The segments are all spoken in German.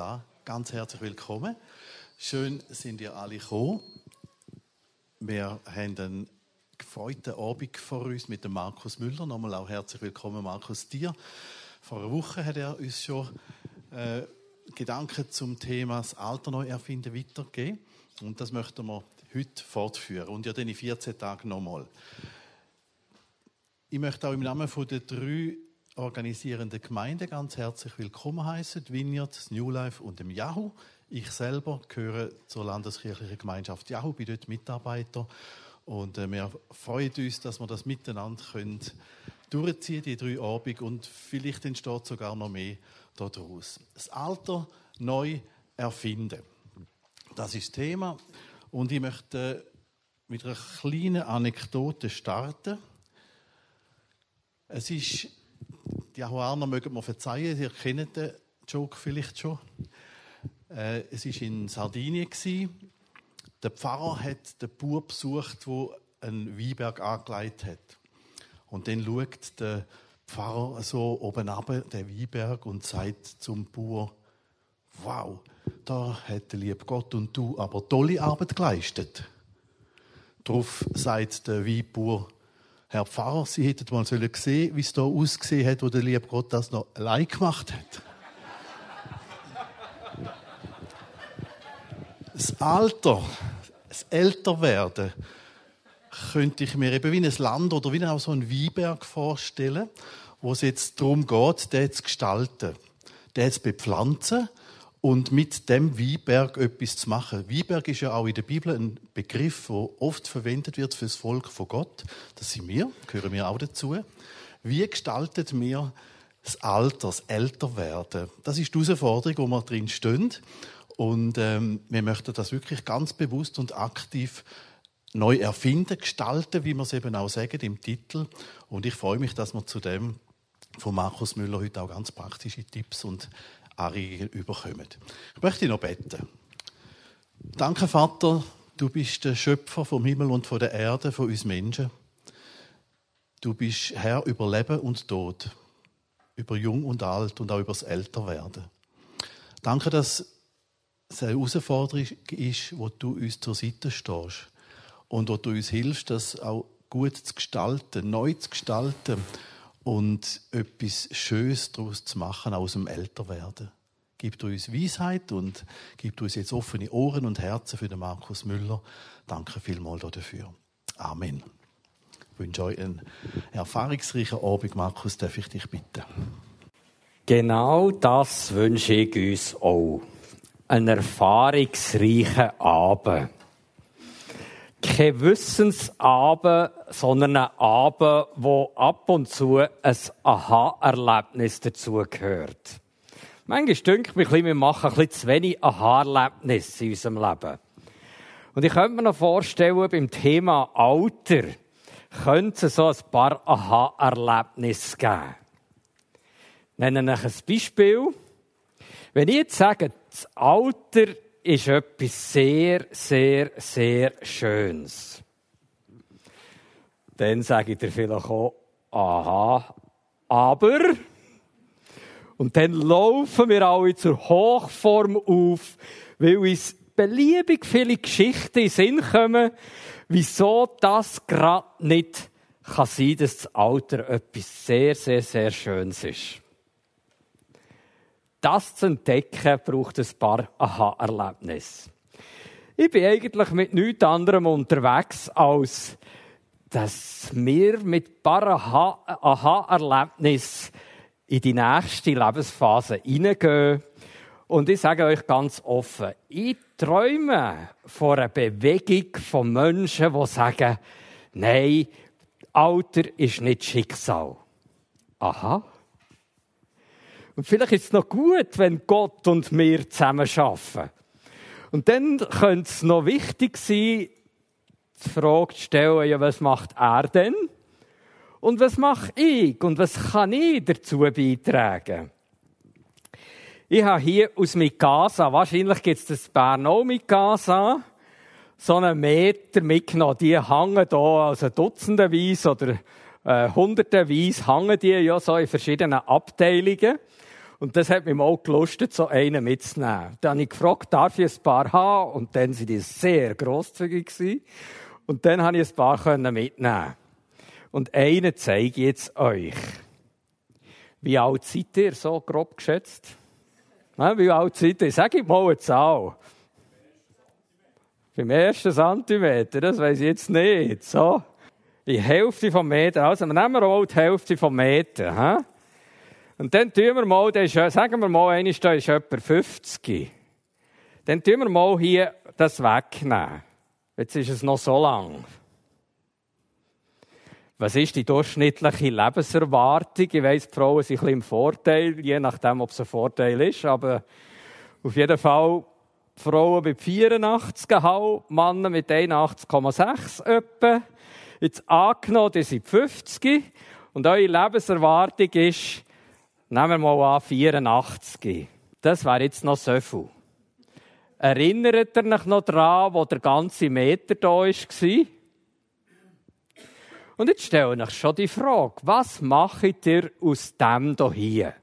an. Ganz herzlich willkommen. Schön sind ihr alle gekommen. Wir haben einen gefreuten Abend vor uns mit dem Markus Müller. Nochmal auch herzlich willkommen, Markus, dir. Vor einer Woche hat er uns schon äh, Gedanken zum Thema das Alter neu erfinden weitergegeben. Und das möchten wir heute fortführen. Und ja, dann in 14 Tagen nochmal. Ich möchte auch im Namen der drei organisierenden Gemeinden ganz herzlich willkommen heißen, Vineyard, New Life und dem Yahoo. Ich selber gehöre zur landeskirchlichen Gemeinschaft Yahoo, bin dort Mitarbeiter und äh, wir freuen uns, dass wir das miteinander können durchziehen, die drei Abend und vielleicht entsteht sogar noch mehr daraus. Das Alter neu erfinden. Das ist das Thema und ich möchte mit einer kleinen Anekdote starten. Es ist, die Ahuaner mögen mir verzeihen, Sie kennen den Joke vielleicht schon. Äh, es war in Sardinien. Der Pfarrer hat den Bub besucht, der einen Weinberg angelegt hat. Und dann schaut der Pfarrer so oben ab, den Weinberg, und sagt zum Bauer, wow, da hat der liebe Gott und du aber tolle Arbeit geleistet. Darauf sagt der Weinbauer, Herr Pfarrer, Sie hätten mal sehen wie es da ausgesehen hat, wo der liebe Gott das noch allein gemacht hat. Das Alter, das Älterwerden, könnte ich mir eben wie ein Land oder wie auch so ein Weinberg vorstellen, wo es jetzt darum geht, den zu gestalten, den zu bepflanzen und mit dem Weinberg etwas zu machen. Weinberg ist ja auch in der Bibel ein Begriff, der oft verwendet wird für das Volk von Gott. Das sind wir, gehören wir auch dazu. Wie gestaltet mir das Alter, das Älterwerden? Das ist die Herausforderung, wo wir drin stehen. Und ähm, wir möchten das wirklich ganz bewusst und aktiv neu erfinden, gestalten, wie wir es eben auch sagen im Titel. Und ich freue mich, dass wir zu dem von Markus Müller heute auch ganz praktische Tipps und Anregungen überkommen. Ich möchte noch beten. Danke, Vater, du bist der Schöpfer vom Himmel und von der Erde, von uns Menschen. Du bist Herr über Leben und Tod, über Jung und Alt und auch über das Älterwerden. Danke, dass es eine Herausforderung ist, wo du uns zur Seite stehst und wo du uns hilfst, das auch gut zu gestalten, neu zu gestalten und etwas Schönes daraus zu machen aus dem Älterwerden. Gib uns Weisheit und gib uns jetzt offene Ohren und Herzen für den Markus Müller. Danke vielmals dafür. Amen. Ich wünsche euch einen erfahrungsreichen Abend, Markus. Darf ich dich bitten? Genau das wünsche ich uns auch. Einen erfahrungsreichen Abend kein Wissensabend, sondern ein Abend, wo ab und zu ein Aha-Erlebnis dazugehört. Manchmal denke ich wir machen ein bisschen zu wenig Aha-Erlebnisse in unserem Leben. Und ich könnte mir noch vorstellen, beim Thema Alter könnte es so ein paar Aha-Erlebnisse geben. Ich nenne ein Beispiel. Wenn ich jetzt sage, das Alter ist etwas sehr, sehr, sehr Schönes. Dann sage ich dir vielleicht auch, aha, aber, und dann laufen wir alle zur Hochform auf, weil uns beliebig viele Geschichten in den Sinn kommen, wieso das gerade nicht kann sein, dass das Alter etwas sehr, sehr, sehr Schönes ist. Das zu entdecken, braucht ein paar Aha-Erlebnisse. Ich bin eigentlich mit nichts anderem unterwegs, als dass wir mit ein paar Aha-Erlebnissen in die nächste Lebensphase hineingehen. Und ich sage euch ganz offen, ich träume von einer Bewegung von Menschen, die sagen, nein, Alter ist nicht Schicksal. Aha. Und vielleicht ist es noch gut, wenn Gott und wir zusammen arbeiten. Und dann könnte es noch wichtig sein, die Frage zu stellen, ja, was macht er denn? Und was mache ich? Und was kann ich dazu beitragen? Ich habe hier aus Mikasa, wahrscheinlich gibt es das Bern auch Mikasa, so einen Meter mitgenommen. Die hängen hier also dutzendenweise oder äh, hundertenweise hängen die ja so in verschiedenen Abteilungen. Und das hat mich mal gelustet, so einen mitzunehmen. Dann habe ich gefragt, darf ich ein paar haben? Und dann sind die sehr grosszügig gewesen. Und dann habe ich ein paar mitnehmen. Und einen zeige ich jetzt euch. Wie alt seid ihr, so grob geschätzt? Wie alt seid ihr? Sag ich mal eine Zahl. Beim ersten Zentimeter, das weiß ich jetzt nicht. So. Die Hälfte vom Meter. Also, nehmen wir auch die Hälfte vom Meter. He? Und dann tun wir mal, ist, sagen wir mal, einer ist, etwa 50. Dann tun wir mal hier das wegnehmen. Jetzt ist es noch so lang. Was ist die durchschnittliche Lebenserwartung? Ich weiss, die Frauen sind ein bisschen im Vorteil, je nachdem, ob es ein Vorteil ist. Aber auf jeden Fall Frauen mit 84,5, Männer mit 81,6 etwa. Jetzt angenommen, die sind 50 und eure Lebenserwartung ist Nehmen wir mal an, 84. Das wäre jetzt noch so viel. Erinnert ihr euch noch daran, wo der ganze Meter da war? Und jetzt stelle ich euch schon die Frage, was macht ihr aus dem hier?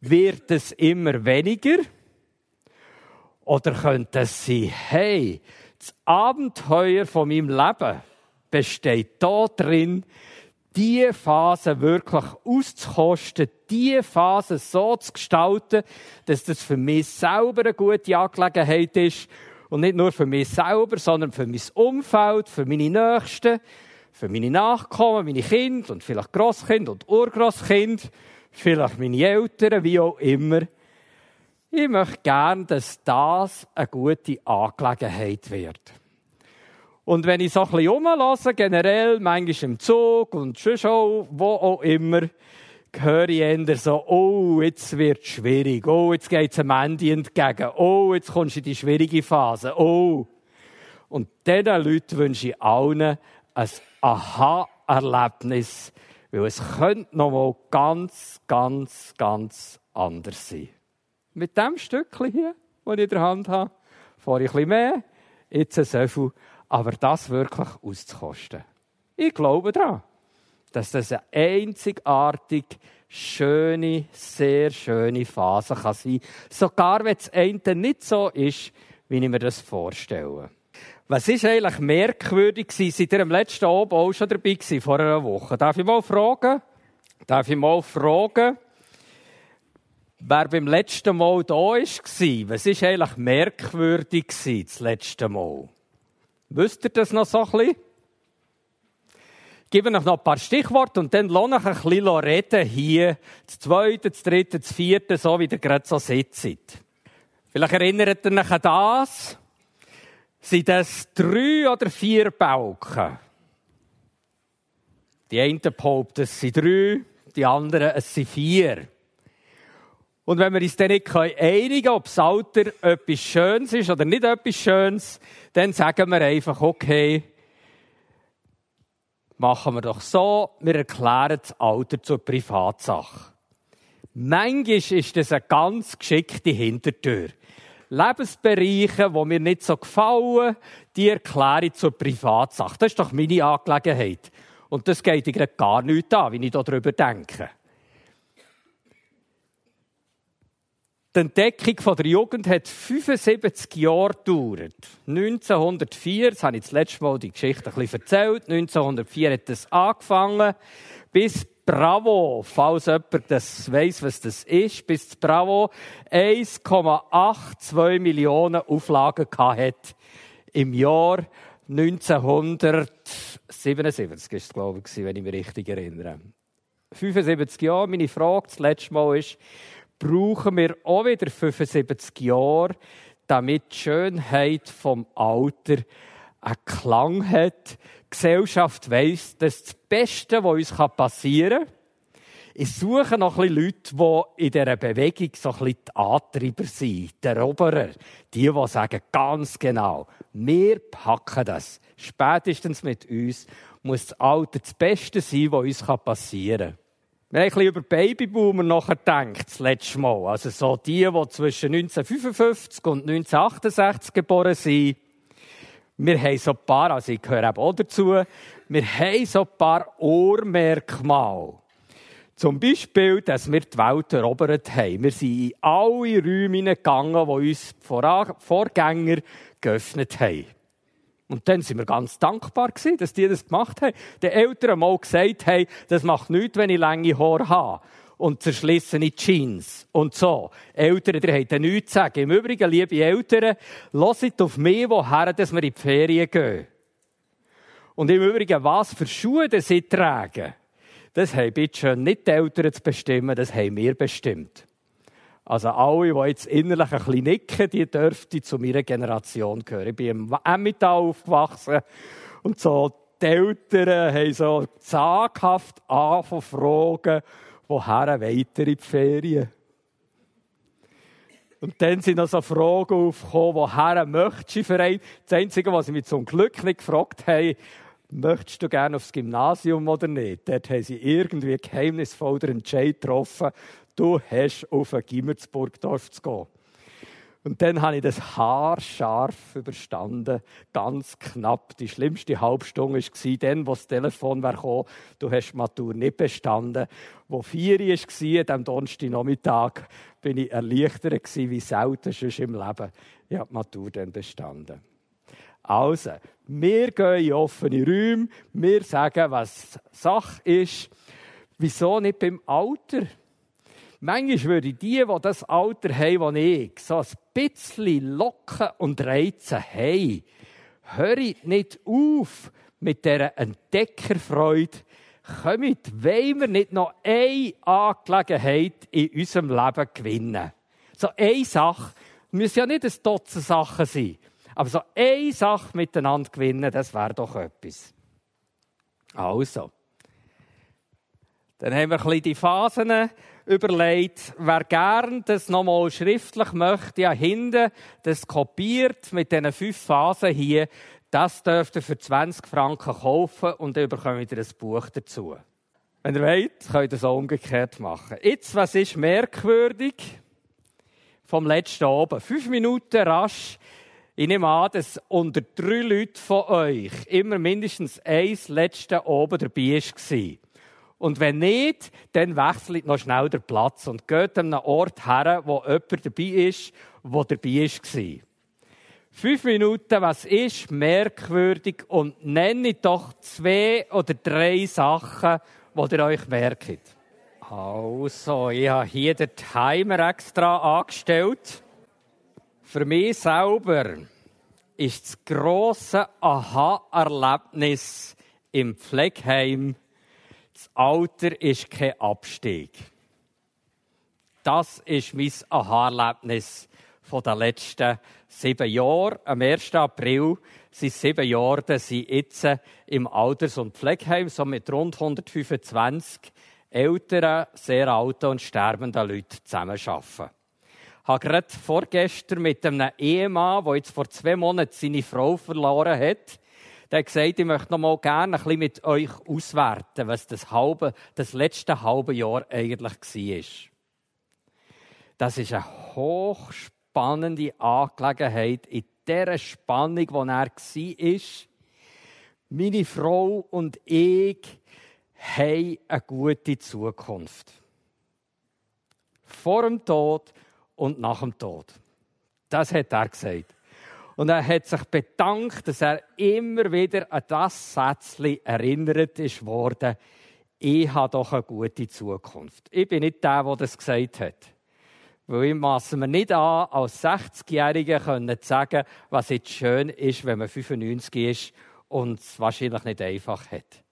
Wird es immer weniger? Oder könnte es sein, hey, das Abenteuer von meinem Leben besteht da drin, diese Phase wirklich auszukosten, diese Phase so zu gestalten, dass das für mich selber eine gute Angelegenheit ist. Und nicht nur für mich selber, sondern für mein Umfeld, für meine Nächsten, für meine Nachkommen, meine Kinder und vielleicht Grosskind und Urgroßkind, vielleicht meine Eltern, wie auch immer. Ich möchte gerne, dass das eine gute Angelegenheit wird. Und wenn ich so ein bisschen rumlasse, generell, manchmal im Zug und schon schon, wo auch immer, höre ich eher so, oh, jetzt wird es schwierig, oh, jetzt geht es am Ende entgegen, oh, jetzt kommst du in die schwierige Phase, oh. Und diesen Leuten wünsche ich allen ein Aha-Erlebnis, weil es könnte noch mal ganz, ganz, ganz anders sein. Mit dem Stückchen hier, das ich in der Hand habe, fahre ich ein bisschen mehr, jetzt so viel aber das wirklich auszukosten. Ich glaube daran, dass das eine einzigartig schöne, sehr schöne Phase kann sein kann. Sogar wenn das eine nicht so ist, wie ich mir das vorstelle. Was ist eigentlich merkwürdig gewesen? Seid ihr am letzten Abend auch schon dabei gewesen, vor einer Woche? Darf ich mal fragen? Darf ich mal fragen, wer beim letzten Mal da war? Was ist eigentlich merkwürdig gewesen, das letzte Mal? Wisst ihr das noch so ein bisschen? Ich gebe euch noch ein paar Stichworte und dann lohne ich ein bisschen reden hier. Das zweite, das dritte, das vierte, so wie ihr gerade so sitzt. Vielleicht erinnert ihr euch an das. Sind das drei oder vier Balken? Die einen behaupten, es sind drei, die anderen, es sind vier. Und wenn wir uns dann nicht einigen können, ob das Alter etwas Schönes ist oder nicht etwas Schönes, dann sagen wir einfach, okay, machen wir doch so, wir erklären das Alter zur Privatsache. Manchmal ist das eine ganz geschickte Hintertür. Lebensbereiche, die mir nicht so gefallen, die erkläre ich zur Privatsache. Das ist doch meine Angelegenheit. Und das geht dir gar nicht an, wie ich darüber denke. Die Entdeckung der Jugend hat 75 Jahre gedauert. 1904, das habe ich das letzte Mal die Geschichte ein bisschen erzählt, 1904 hat es angefangen, bis Bravo, falls jemand das weiss, was das ist, bis Bravo 1,82 Millionen Auflagen hat im Jahr 1977 ist es, glaube ich, wenn ich mich richtig erinnere. 75 Jahre. Meine Frage das letzte Mal ist, brauchen wir auch wieder 75 Jahre, damit die Schönheit vom Alter einen Klang hat. Die Gesellschaft weiss, dass das Beste, was uns passieren kann, ich suche noch ein Leute, die in dieser Bewegung so ein bisschen die Antreiber sind, die Eroberer. Die, die sagen ganz genau, wir packen das. Spätestens mit uns muss das Alter das Beste sein, was uns passieren kann. Wir haben über Babyboomer nachgedacht, das letzte Mal. Also so die, die zwischen 1955 und 1968 geboren sind. Wir haben so ein paar, also ich gehöre eben auch dazu, wir haben so ein paar Ohrmerkmale. Zum Beispiel, dass wir die Welt erobert haben. Wir sind in alle Räume gegangen, die uns Vorgänger geöffnet haben. Und dann sind wir ganz dankbar gewesen, dass die das gemacht haben. Die Eltern mal gesagt haben, das macht nichts, wenn ich lange Haare habe. Und zerschlissene Jeans. Und so. Eltern, die haben nichts zu sagen. Im Übrigen, liebe Eltern, hört auf mich, woher, dass wir in die Ferien gehen. Und im Übrigen, was für Schuhe sie tragen, das haben bitte schon nicht die Eltern zu bestimmen, das haben wir bestimmt. Also alle, die jetzt innerlich ein bisschen nicken, die dürften zu meiner Generation gehören. Ich bin im Emmental aufgewachsen und so die Eltern haben so zaghaft angefangen fragen, woher weiter in die Ferien? Und dann sind noch so Fragen aufgekommen, woher möchtest du für einen? Das Einzige, was sie mich zum Glück nicht gefragt haben, möchtest du gerne aufs Gymnasium oder nicht? Dort haben sie irgendwie geheimnisvoll den Entscheid getroffen, du hast auf ein Gimmer zu gehen. Und dann habe ich das haarscharf überstanden, ganz knapp. Die schlimmste Halbstunde war dann, wo das Telefon kam, du hast die Matur nicht bestanden. Wo vier war, am Donnerstagnachmittag, bin ich erleichtert wie selten schon im Leben. Ich habe die Matur dann bestanden. Also, wir gehen in offene Räume, wir sagen, was Sache ist. Wieso nicht beim Alter? Manchmal würde die, die das Alter haben, das ich, so ein bisschen locken und reizen haben, hört nicht auf mit dieser Entdeckerfreude. Kommt, wollen wir nicht noch eine Angelegenheit in unserem Leben gewinnen? So eine Sache, müssen ja nicht ein Dutzend Sachen sein. Aber so eine Sache miteinander gewinnen, das wäre doch etwas. Also. Dann haben wir ein bisschen die Phasen überlegt. Wer gern das nochmal schriftlich möchte, ja hinten, das kopiert mit diesen fünf Phasen hier, das dürft ihr für 20 Franken kaufen und dann bekommt ihr ein Buch dazu. Wenn ihr wollt, könnt ihr es auch umgekehrt machen. Jetzt, was ist merkwürdig vom letzten Abend? Fünf Minuten rasch ich nehme an, dass unter drei Leuten von euch immer mindestens eins letzte oben dabei war. Und wenn nicht, dann wechselt noch schnell den Platz und geht an einen Ort her, wo jemand dabei ist, der dabei war. Fünf Minuten, was ist merkwürdig und nenne doch zwei oder drei Sachen, die ihr euch merkt. Also, ich habe hier den Timer extra angestellt. Für mich selber ist das grosse Aha-Erlebnis im Pflegeheim, das Alter ist kein Abstieg. Das ist mein Aha-Erlebnis den letzten sieben Jahren. Am 1. April sind sieben Jahre, dass ich jetzt im Alters- und Pflegeheim so mit rund 125 älteren, sehr alten und sterbenden Leuten zusammenarbeite habe gerade vorgestern mit einem Ehemann, der jetzt vor zwei Monaten seine Frau verloren hat, der hat gesagt, ich möchte noch mal gerne ein bisschen mit euch auswerten, was das, halbe, das letzte halbe Jahr eigentlich war. Das ist eine hochspannende Angelegenheit in dieser Spannung, wo er war. Meine Frau und ich haben eine gute Zukunft. Vor dem Tod und nach dem Tod. Das hat er gesagt. Und er hat sich bedankt, dass er immer wieder an das Sätzchen erinnert ist worden, ich habe doch eine gute Zukunft. Ich bin nicht der, der das gesagt hat. Weil ich masse mir nicht an, als 60-Jähriger zu sagen, was jetzt schön ist, wenn man 95 ist und es wahrscheinlich nicht einfach hat.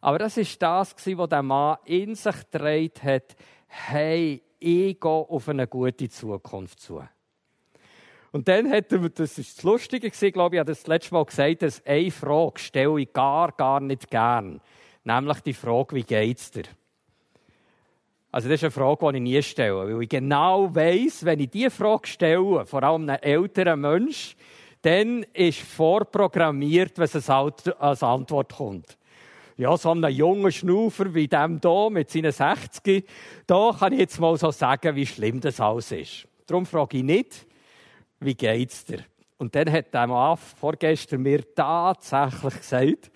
Aber das ist das, was der Mann in sich gedreht hat. Hey, ich gehe auf eine gute Zukunft zu. Und dann hat er, das ist das Lustige gewesen, glaube ich, hat das letzte Mal gesagt, dass eine Frage stelle ich gar, gar nicht gern. Nämlich die Frage, wie geht's dir? Also das ist eine Frage, die ich nie stelle, weil ich genau weiss, wenn ich diese Frage stelle, vor allem einem älteren Mensch, dann ist vorprogrammiert, was als Antwort kommt ja, so einem jungen Schnufer wie dem hier mit seinen 60, da kann ich jetzt mal so sagen, wie schlimm das alles ist. Darum frage ich nicht, wie geht's dir? Und dann hat der Mann vorgestern mir tatsächlich gesagt,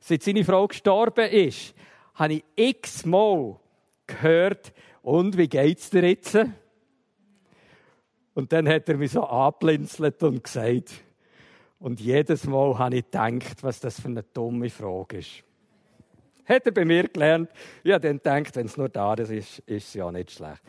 seit seine Frau gestorben ist, habe ich x-mal gehört, und wie geht's dir jetzt? Und dann hat er mich so angeblinzelt und gesagt, und jedes Mal habe ich gedacht, was das für eine dumme Frage ist. Hat er bei mir gelernt. Ja, dann denkt, wenn es nur da ist, ist es ja nicht schlecht.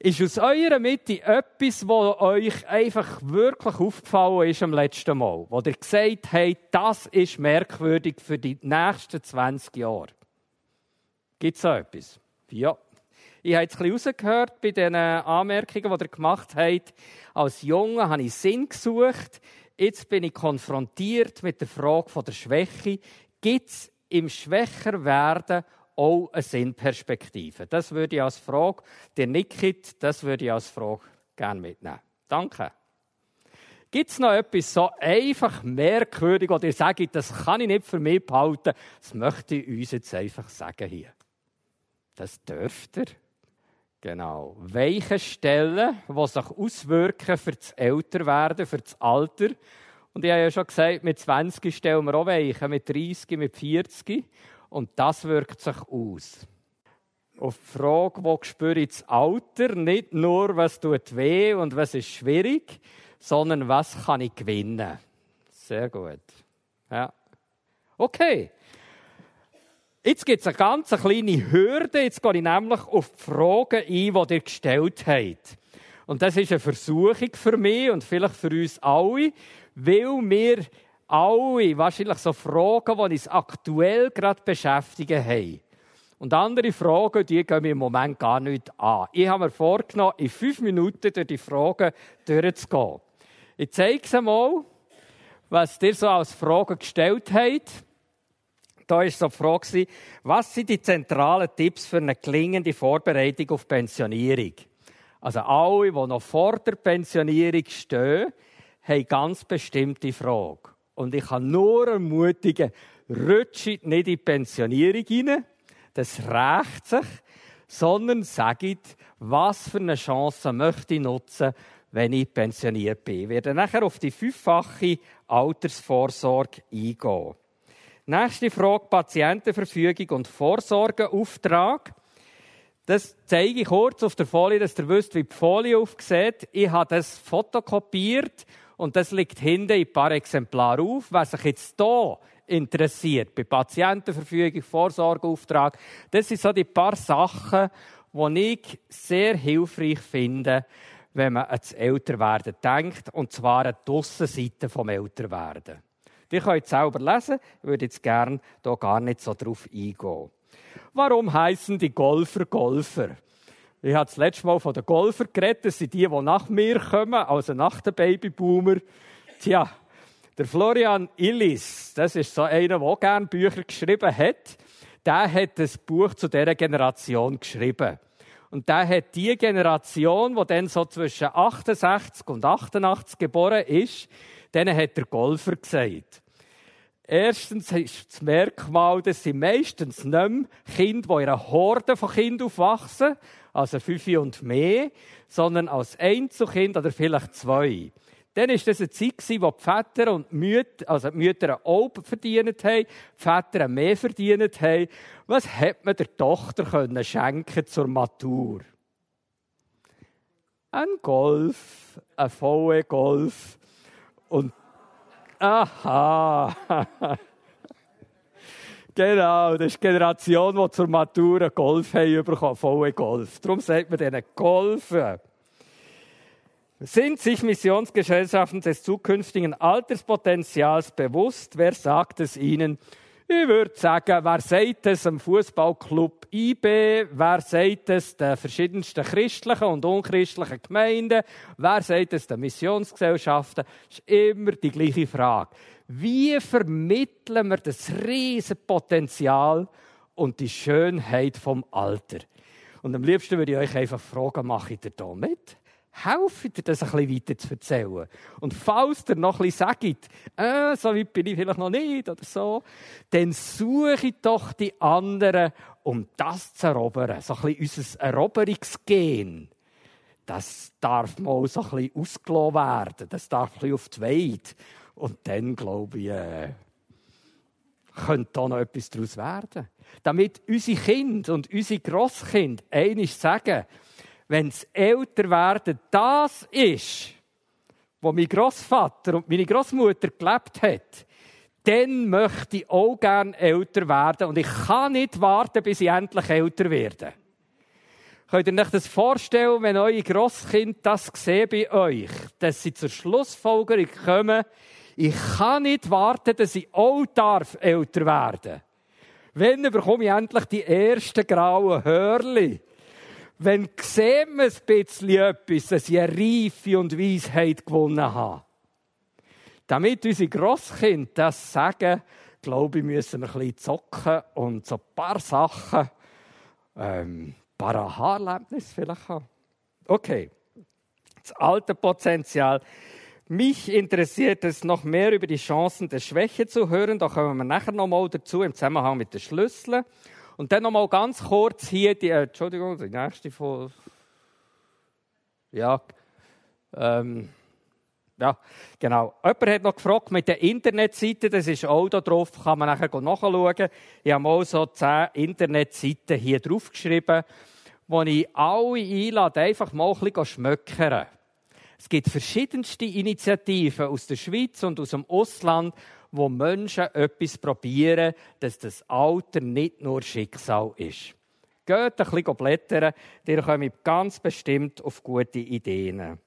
Ist aus eurer Mitte etwas, was euch einfach wirklich aufgefallen ist am letzten Mal? Wo ihr gesagt habt, das ist merkwürdig für die nächsten 20 Jahre? Gibt es so etwas? Ja. Ich habe jetzt ein bisschen rausgehört bei den Anmerkungen, die ihr gemacht habt. Als Junge habe ich Sinn gesucht. Jetzt bin ich konfrontiert mit der Frage der Schwäche. Gibt es im Schwächerwerden auch eine Sinnperspektive? Das würde ich als Frage, der nickt, das würde ich als Frage gerne mitnehmen. Danke. Gibt es noch etwas so einfach merkwürdig, oder ihr sagt, das kann ich nicht für mich behalten? Das möchte ich uns jetzt einfach sagen hier. Das dürft ihr. Genau. Weiche Stellen, die sich auswirken für das Älterwerden, für das Alter. Und ich habe ja schon gesagt, mit 20 stellen wir auch Weichen, mit 30, mit 40. Und das wirkt sich aus. Auf die Frage, wo spüre ich das Alter, nicht nur, was tut weh und was ist schwierig, sondern was kann ich gewinnen. Sehr gut. Ja. Okay. Jetzt gibt es eine ganz kleine Hürde. Jetzt gehe ich nämlich auf die Fragen ein, die ihr gestellt habt. Und das ist eine Versuchung für mich und vielleicht für uns alle, weil wir alle wahrscheinlich so Fragen, die uns aktuell gerade beschäftigen, haben. Und andere Fragen, die gehen mir im Moment gar nicht an. Ich habe mir vorgenommen, in fünf Minuten durch die Fragen durchzugehen. Ich zeige es einmal, was ihr so als Fragen gestellt habt da war so die Frage, was sind die zentralen Tipps für eine gelingende Vorbereitung auf Pensionierung? Also alle, die noch vor der Pensionierung stehen, haben ganz bestimmte Fragen. Und ich kann nur ermutigen, rutscht nicht in die Pensionierung hinein, das rächt sich, sondern sagt, was für eine Chance möchte ich nutzen, wenn ich pensioniert bin. Ich werde nachher auf die fünffache Altersvorsorge eingehen. Nächste Frage, Patientenverfügung und Vorsorgeauftrag. Das zeige ich kurz auf der Folie, dass ihr wisst, wie die Folie aufsieht. Ich habe das fotokopiert und das liegt hinten in ein paar Exemplare auf. Wer sich jetzt hier interessiert, bei Patientenverfügung, Vorsorgeauftrag, das sind so die paar Sachen, die ich sehr hilfreich finde, wenn man ans Älterwerden denkt, und zwar an die Aussenseite vom Älterwerden. Die könnt ihr selber lesen. Ich würde jetzt gerne hier gar nicht so drauf eingehen. Warum heißen die Golfer Golfer? Ich habe das letzte Mal von den Golfer geredet. Das sind die, die nach mir kommen, also nach den Babyboomer. Tja, der Florian Illis, das ist so einer, der gerne Bücher geschrieben hat, der hat das Buch zu dieser Generation geschrieben. Und der hat die Generation, die dann so zwischen 68 und 88 geboren ist, denen hat der Golfer gesagt. Erstens ist das Merkmal, dass sie meistens nicht mehr Kinder, die in einer Horde von Kindern aufwachsen, also fünf und mehr, sondern als Einzelkind oder vielleicht zwei. Dann war das eine Zeit, wo die Väter und die Mütter, also die Mütter auch verdient haben, die Väter mehr verdient haben. Was hat man der Tochter können schenken zur Matur? Ein Golf, ein VW Golf. Und aha, genau, das ist die Generation, die zur Matur einen Golf haben bekommen, VW Golf. Darum sagt man denen Golfen. Sind sich Missionsgesellschaften des zukünftigen Alterspotenzials bewusst? Wer sagt es ihnen? Ich würde sagen, wer sagt es am Fußballclub IB? Wer sagt es den verschiedensten christlichen und unchristlichen Gemeinden? Wer sagt es den Missionsgesellschaften? Das ist immer die gleiche Frage. Wie vermitteln wir das riesige Potenzial und die Schönheit vom Alter? Und am liebsten würde ich euch einfach fragen, mache ich da mit? Helfen dir das ein bisschen weiter zu erzählen. Und falls ihr noch bisschen sagt, äh, so weit bin ich vielleicht noch nicht oder so, dann suche doch die anderen, um das zu erobern. So ein bisschen unser Eroberungsgen. Das darf mal so ein bisschen ausgelassen werden. Das darf ein auf die Weide. Und dann, glaube ich, äh, könnte da noch etwas daraus werden. Damit unsere Kinder und unsere Grosskinder einig sagen, wenn es älter werden das ist, wo mein Großvater und meine Großmutter gelebt hat, dann möchte ich auch gerne älter werden und ich kann nicht warten, bis ich endlich älter werde. Könnt ihr euch das vorstellen, wenn eure Grosskind das sehen bei euch, dass sie zur Schlussfolgerung kommen, ich kann nicht warten, dass ich auch darf älter werden. Wenn bekomme ich endlich die ersten grauen Hörli? Wenn sehen wir ein bisschen etwas, dass ich Reife und Weisheit gewonnen habe? Damit unsere Grosskinder das sagen, glaube ich, müssen wir ein bisschen zocken und so ein paar Sachen, ähm, ein paar Aha-Erlebnisse vielleicht haben. Okay. Das alte Potenzial. Mich interessiert es noch mehr über die Chancen der Schwäche zu hören. Da kommen wir nachher noch mal dazu im Zusammenhang mit den Schlüsseln. Und dann noch mal ganz kurz hier die, äh, Entschuldigung, die nächste Folie. Ja, ähm, ja, genau. Jemand hat noch gefragt mit der Internetseite, das ist auch da drauf, kann man nachher nachschauen. Ich habe mal so zehn Internetseiten hier draufgeschrieben, wo ich alle einlade, einfach mal ein bisschen schmöckern. Es gibt verschiedenste Initiativen aus der Schweiz und aus dem Ausland, wo Menschen etwas probieren, dass das Alter nicht nur Schicksal ist. Geht ein bisschen blättern, ihr kommt ganz bestimmt auf gute Ideen.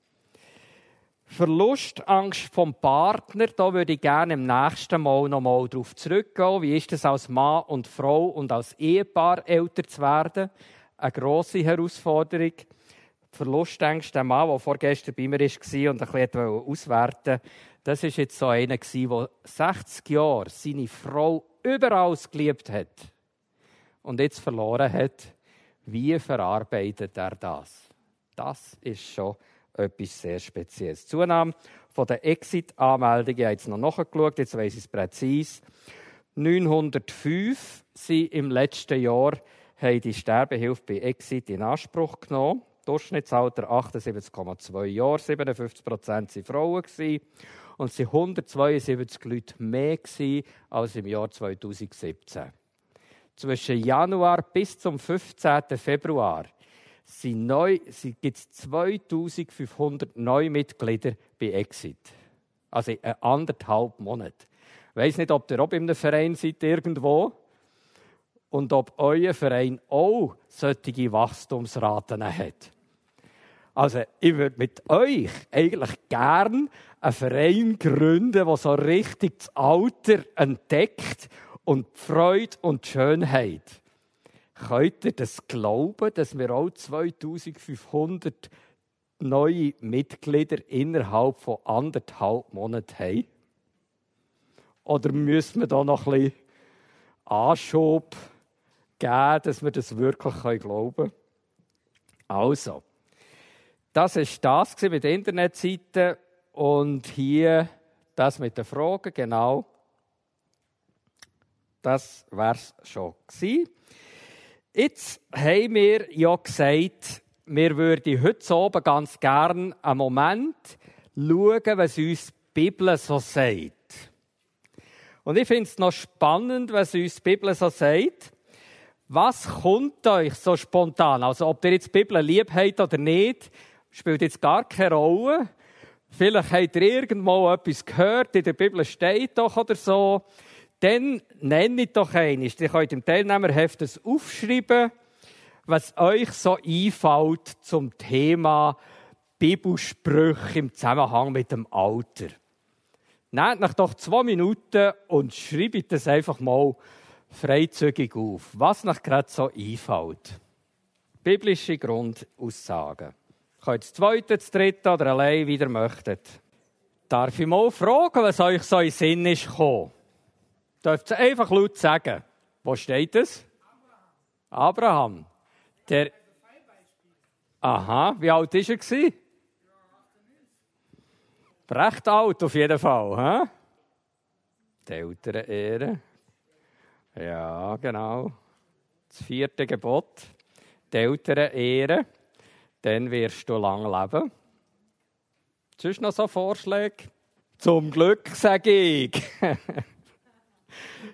Verlustangst vom Partner, da würde ich gerne im nächsten Mal noch mal darauf zurückgehen. Wie ist es als Mann und Frau und als Ehepaar älter zu werden? Eine grosse Herausforderung. Verlustängste, der Mann, der vorgestern bei mir war und ein bisschen auswerten wollte, das war jetzt so einer, der 60 Jahre seine Frau überall geliebt hat und jetzt verloren hat. Wie verarbeitet er das? Das ist schon etwas sehr Spezielles. Zunahme von der Exit-Anmeldungen, ich habe jetzt noch nachgeschaut, jetzt weiss ich es präzise. 905 sind im letzten Jahr haben die Sterbehilfe bei Exit in Anspruch genommen. Durchschnittsalter 78,2 Jahre, 57 Prozent waren Frauen. Und es waren 172 Leute mehr als im Jahr 2017. Zwischen Januar bis zum 15. Februar gibt es 2500 neue Mitglieder bei Exit. Also in anderthalb Monate. Ich weiss nicht, ob ihr auch bei einem Verein seid irgendwo und ob euer Verein auch solche Wachstumsraten hat. Also, ich würde mit euch eigentlich gern einen Verein gründen, der so richtig das Alter entdeckt und die Freude und die Schönheit. Könnt ihr das glauben, dass wir auch 2500 neue Mitglieder innerhalb von anderthalb Monaten haben? Oder müssen wir da noch ein bisschen Anschub geben, dass wir das wirklich glauben können? Also, das war das mit der Internetseite und hier das mit den Fragen, genau. Das war es schon gewesen. Jetzt haben wir ja gesagt, wir würden heute oben ganz gern einen Moment schauen, was uns die Bibel so sagt. Und ich finde es noch spannend, was uns die Bibel so sagt. Was kommt euch so spontan? Also, ob ihr jetzt die Bibel lieb habt oder nicht, spielt jetzt gar keine Rolle. Vielleicht habt ihr irgendwo etwas gehört, in der Bibel steht doch oder so. Dann nenne ich doch eines. Ihr könnt im Teilnehmerheft das aufschreiben, was euch so einfällt zum Thema Bibelsprüche im Zusammenhang mit dem Alter. Nehmt nach doch zwei Minuten und schreibt das einfach mal freizügig auf, was nach gerade so einfällt. Biblische Grundaussagen. Könnt das zweite, das dritte oder allein wieder möchtet. Darf ich mal fragen, was euch so in den Sinn ist gekommen? Dürft ihr einfach laut sagen. Wo steht es? Abraham. Der. Aha, wie alt war er? Recht alt auf jeden Fall. He? Die Eltern ehren. Ja, genau. Das vierte Gebot. Die Eltern ehren. Dann wirst du lang leben. Sonst noch so Vorschläge? Zum Glück, sage ich.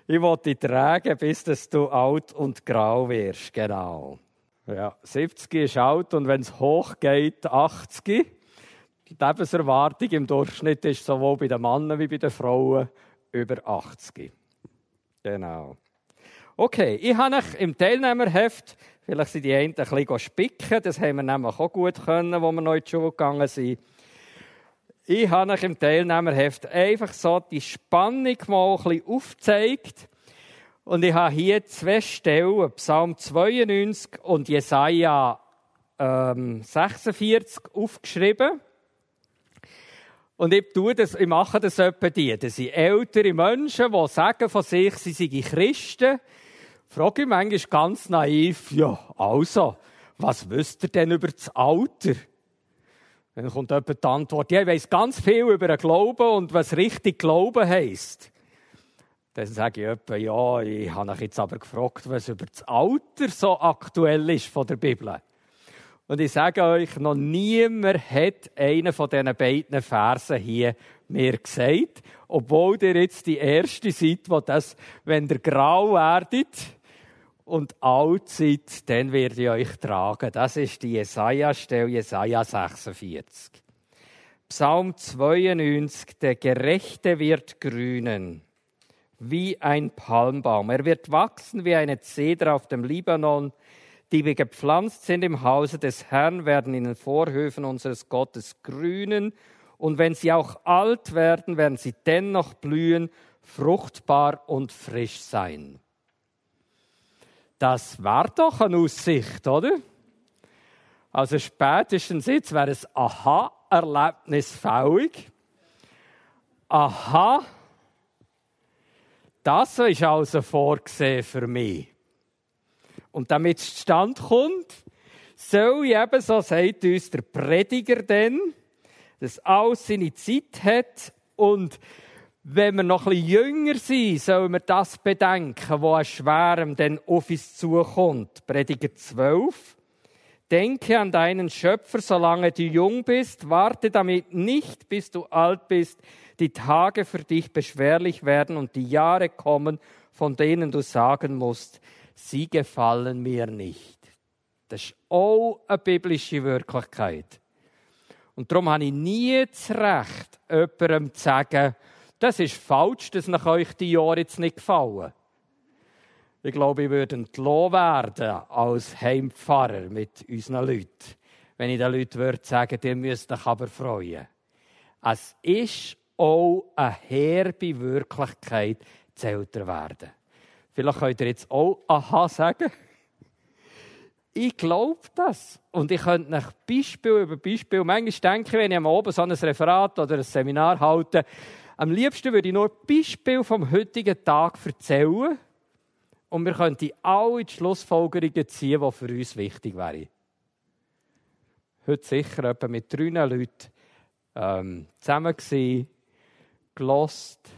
Ich will dich tragen, bis du alt und grau wirst. Genau. Ja, 70 ist alt und wenn es hochgeht, 80. Die Lebenserwartung im Durchschnitt ist sowohl bei den Männern wie bei den Frauen über 80. Genau. Okay, ich habe euch im Teilnehmerheft, vielleicht sind die einen ein bisschen spicken, das haben wir nämlich auch gut können, wo wir noch in die Schule gegangen sind. Ich habe euch im Teilnehmerheft einfach so die Spannung mal ein bisschen aufgezeigt und ich habe hier zwei Stellen, Psalm 92 und Jesaja ähm, 46, aufgeschrieben. Und ich, tue das, ich mache das etwa die. Das sind ältere Menschen, die sagen von sich, sie seien Christen. Frage ich manchmal ganz naiv, ja, also, was wisst ihr denn über das Alter? Dann kommt jemand die Antwort, ja, ich weiss ganz viel über den Glauben und was richtig Glauben heisst. Dann sage ich etwa, ja, ich habe euch jetzt aber gefragt, was über das Alter so aktuell ist von der Bibel. Und ich sage euch, noch niemand hat einen von diesen beiden Versen hier mir gesagt, obwohl ihr jetzt die erste seid, wo das, wenn ihr grau werdet und alt seid, dann werde ich euch tragen. Das ist die Jesaja-Stelle, Jesaja 46. Psalm 92, der Gerechte wird grünen wie ein Palmbaum. Er wird wachsen wie eine Zeder auf dem Libanon. Die wir gepflanzt sind im Hause des Herrn, werden in den Vorhöfen unseres Gottes grünen. Und wenn sie auch alt werden, werden sie dennoch blühen, fruchtbar und frisch sein. Das war doch eine Aussicht, oder? Also spätestens jetzt wäre es Aha-Erlebnis faulig. Aha, das ist also vorgesehen für mich. Und damit es zustande kommt, soll ich eben, so sagt uns der Prediger denn, dass alles seine Zeit hat und wenn wir noch ein jünger sind, sollen wir das bedenken, was an Schwerem denn auf uns zukommt. Prediger 12. Denke an deinen Schöpfer, solange du jung bist. Warte damit nicht, bis du alt bist, die Tage für dich beschwerlich werden und die Jahre kommen, von denen du sagen musst, sie gefallen mir nicht. Das ist auch eine biblische Wirklichkeit. Und darum habe ich nie das Recht, jemandem zu sagen, das ist falsch, dass nach euch die Jahre jetzt nicht gefallen. Ich glaube, ich würde entlohnt werden als Heimpfarrer mit unseren Leuten, wenn ich den Leuten würde sagen, ihr müsst euch aber freuen. Es ist auch eine herbe Wirklichkeit zu älter werden. Vielleicht könnt ihr jetzt auch Aha sagen. Ich glaube das. Und ich könnte nach Beispiel über Beispiel, manchmal denke ich, wenn ich am Abend so ein Referat oder ein Seminar halte, am liebsten würde ich nur Beispiel vom heutigen Tag erzählen und wir könnten alle die Schlussfolgerungen ziehen, die für uns wichtig wären. Heute sicher etwa mit drei Leuten ähm, zusammen gewesen, gelost.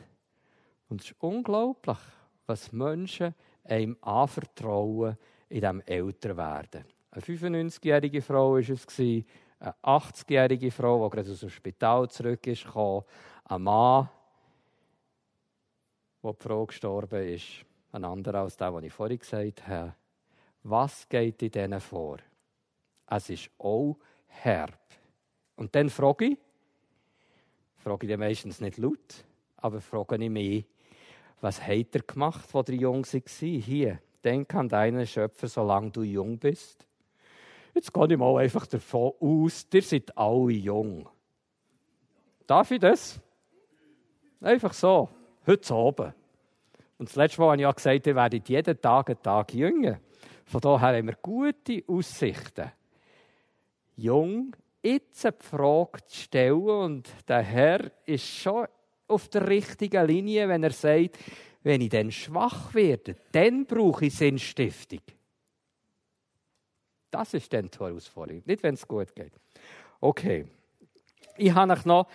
Und es ist unglaublich, was Menschen einem anvertrauen in diesem Älterwerden. Eine 95-jährige Frau war es, eine 80-jährige Frau, die gerade aus dem Spital zurück ist, ein Mann, wo die Frau gestorben ist, ein anderer als der, den ich vorhin gesagt habe. Was geht in denen vor? Es ist auch herb. Und dann frage ich, frage ich meistens nicht laut, aber frage ich mich, was hat er gemacht, als er jung war? Hier, denk an deinen Schöpfer, solange du jung bist. Jetzt gehe ich mal einfach davon aus, ihr seid alle jung. Darf ich das? Einfach so, heute oben. Und das letzte Mal habe ich ja gesagt, ihr werdet jeden Tag einen Tag jünger. Von daher haben wir gute Aussichten. Jung jetzt eine Frage zu stellen und der Herr ist schon auf der richtigen Linie, wenn er sagt, wenn ich dann schwach werde, dann brauche ich Sinnstiftung. Das ist dann die Herausforderung, nicht wenn es gut geht. Okay. Ich habe noch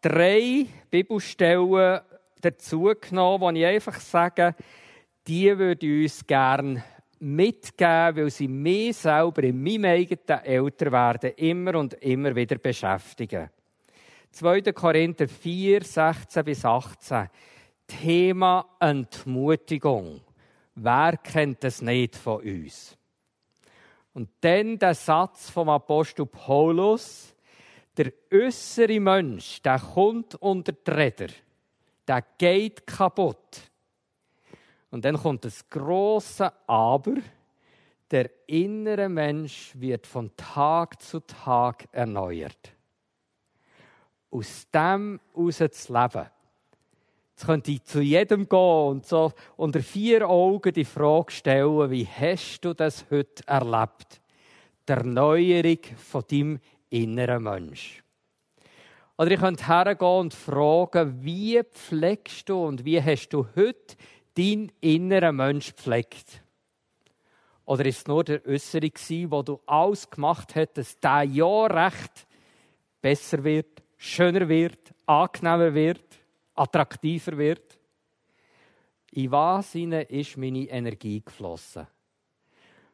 drei Bibelstellen dazu genommen, wo ich einfach sage, die würde ich uns gerne mitgeben, weil sie mich selber in meinem eigenen Älterwerden immer und immer wieder beschäftigen. 2. Korinther 4, 16 bis 18. Thema Entmutigung. Wer kennt das nicht von uns? Und dann der Satz vom Apostel Paulus, der äußere Mensch, der kommt unter die Räder, der geht kaputt. Und dann kommt das große Aber, der innere Mensch wird von Tag zu Tag erneuert. Aus dem heraus zu leben. Jetzt könnte ich zu jedem gehen und so unter vier Augen die Frage stellen, wie hast du das heute erlebt? Die Erneuerung von deinem inneren Mensch. Oder ich könnte hergehen und fragen, wie pflegst du und wie hast du heute deinen inneren Mensch gepflegt? Oder ist es nur der Äußere wo du alles gemacht hast, dass der ja recht besser wird, schöner wird, angenehmer wird, attraktiver wird? In was ist meine Energie geflossen?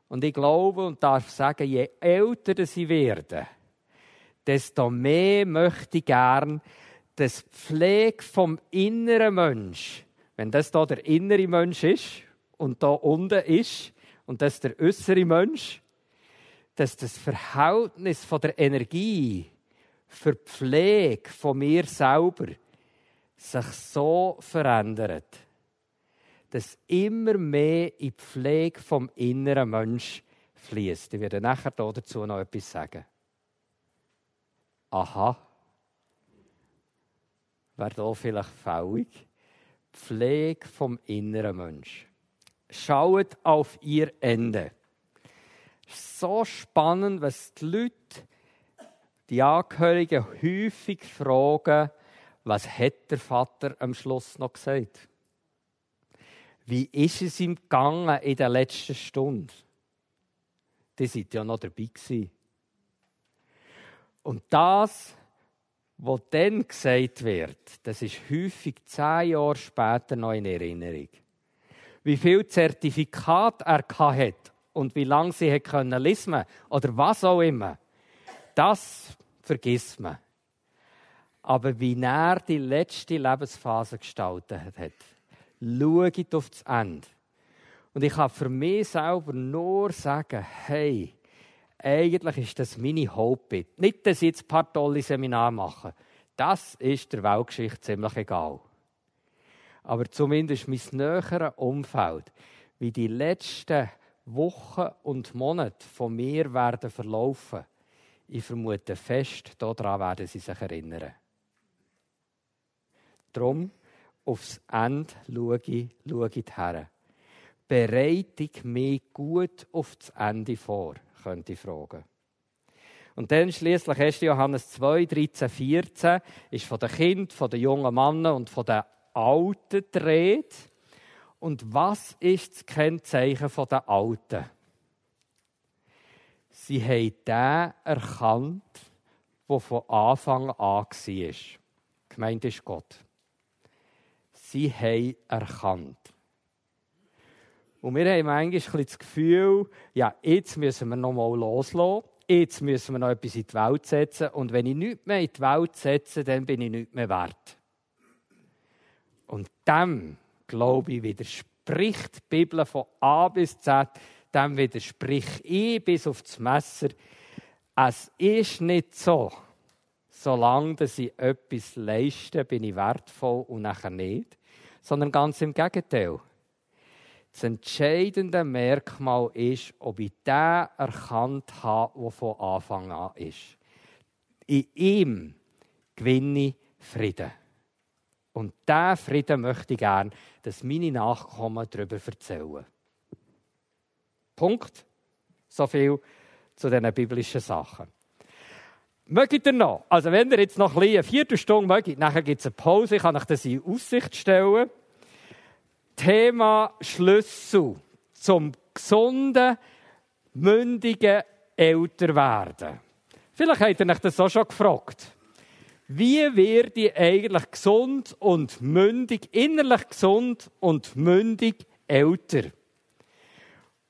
Und ich glaube und darf sagen, je älter sie werden, desto mehr möchte ich gern, dass Pflege vom inneren Mensch, wenn das da der innere Mensch ist und da unten ist, und das der äußere Mensch, dass das Verhältnis von der Energie für die Pflege von mir selber sich so verändert, dass immer mehr in die Pflege vom inneren Mensch fließt. Ich werde nachher dazu noch etwas sagen. Aha. Wäre da vielleicht fällig? Pflege vom inneren Mensch schaut auf ihr Ende. So spannend, was die Leute, die Angehörigen häufig fragen, was hat der Vater am Schluss noch gesagt? Wie ist es ihm gegangen in der letzten Stunde? Die sind ja noch dabei gewesen. Und das, was dann gesagt wird, das ist häufig zehn Jahre später noch in Erinnerung wie viel Zertifikat er hat und wie lange sie können lesen oder was auch immer, das vergisst man. Aber wie er die letzte Lebensphase gestaltet hat, schaut auf das Ende. Und ich kann für mich selber nur sagen, hey, eigentlich ist das meine Hope. Nicht, dass ich jetzt ein paar tolle Seminare mache. Das ist der Weltgeschichte ziemlich egal aber zumindest mein näheres Umfeld, wie die letzten Wochen und Monate von mir werden verlaufen. Ich vermute fest, daran werden sie sich erinnern. Darum, aufs Ende schaue ich, schaue ich her. Bereite ich mich gut auf das Ende vor, könnte fragen. Und dann schließlich 1. Johannes 2, 13, 14 ist von den Kindern, von den jungen Männern und von den Alten dreht. Und was ist das Kennzeichen der Alten? Sie haben den erkannt, der von Anfang an war. Gemeint ist Gott. Sie haben erkannt. Und wir haben manchmal das Gefühl, ja, jetzt müssen wir noch mal loslassen. Jetzt müssen wir noch etwas in die Welt setzen. Und wenn ich nichts mehr in die Welt setze, dann bin ich nichts mehr wert. Und dem, glaube ich, widerspricht die Bibel von A bis Z, dem widerspricht ich bis auf das Messer. Es ist nicht so, solange ich etwas leiste, bin ich wertvoll und nachher nicht, sondern ganz im Gegenteil. Das entscheidende Merkmal ist, ob ich den erkannt habe, der von Anfang an ist. In ihm gewinne ich Frieden. Und diesen Frieden möchte ich gerne, dass meine Nachkommen darüber erzählen. Punkt. So viel zu diesen biblischen Sachen. Mögt ihr noch? Also, wenn ihr jetzt noch ein eine Viertelstunde mögt, nachher gibt es eine Pause, ich kann euch das in Aussicht stellen. Thema Schlüssel zum gesunden, mündigen Älterwerden. Vielleicht habt ihr euch das auch schon gefragt. Wie werde ich eigentlich gesund und mündig, innerlich gesund und mündig älter?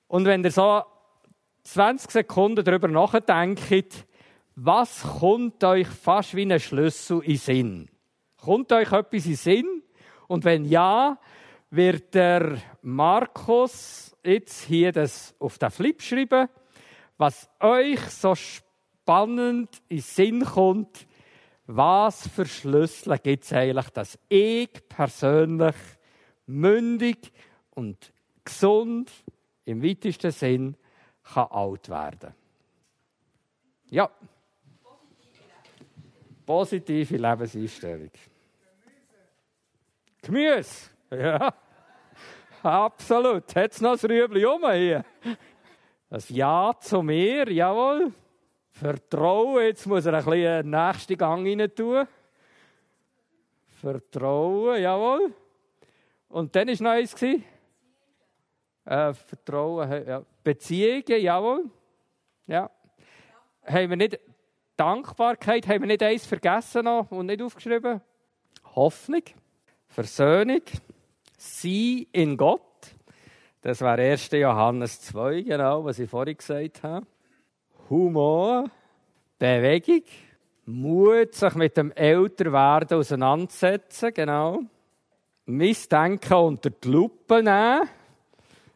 Und wenn ihr so 20 Sekunden darüber nachdenkt, was kommt euch fast wie ein Schlüssel in Sinn? Kommt euch etwas in Sinn? Und wenn ja, wird der Markus jetzt hier das auf den Flip schreiben, was euch so spannend in den Sinn kommt, was für Schlüssel gibt es eigentlich, dass ich persönlich mündig und gesund im weitesten Sinn kann alt werden Ja. Positive Lebenseinstellung. Gemüse. Ja. Absolut. Hat es noch ein Rüebli um hier? Das Ja zu mir, jawohl. Vertrauen, jetzt muss er ein bisschen den nächsten Gang rein tun. Vertrauen, jawohl. Und dann war noch eins. Äh, Vertrauen, ja. Beziehungen, jawohl. Ja. Haben wir nicht Dankbarkeit, haben wir nicht eins vergessen noch und nicht aufgeschrieben? Hoffnung, Versöhnung, Sie in Gott. Das war 1. Johannes 2, genau, was ich vorhin gesagt habe. Humor, Bewegung, Mut, sich mit dem Älterwerden auseinandersetzen, genau. Missdenken unter die Lupe nehmen.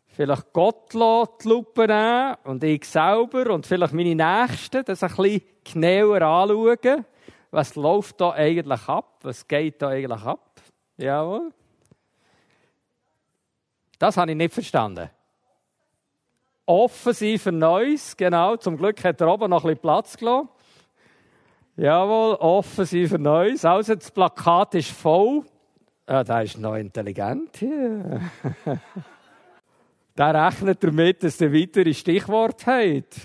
Vielleicht Gott die Lupe nehmen und ich selber und vielleicht meine Nächsten das ein bisschen genauer anschauen. Was läuft da eigentlich ab? Was geht da eigentlich ab? Jawohl. Das habe ich nicht verstanden. Offen sein für Neues, genau. Zum Glück hat er oben noch ein bisschen Platz gelassen. Jawohl, offen sein für Neues. Also, das Plakat ist voll. Ja, der ist noch intelligent hier. der rechnet damit, dass er weitere Stichworte hat.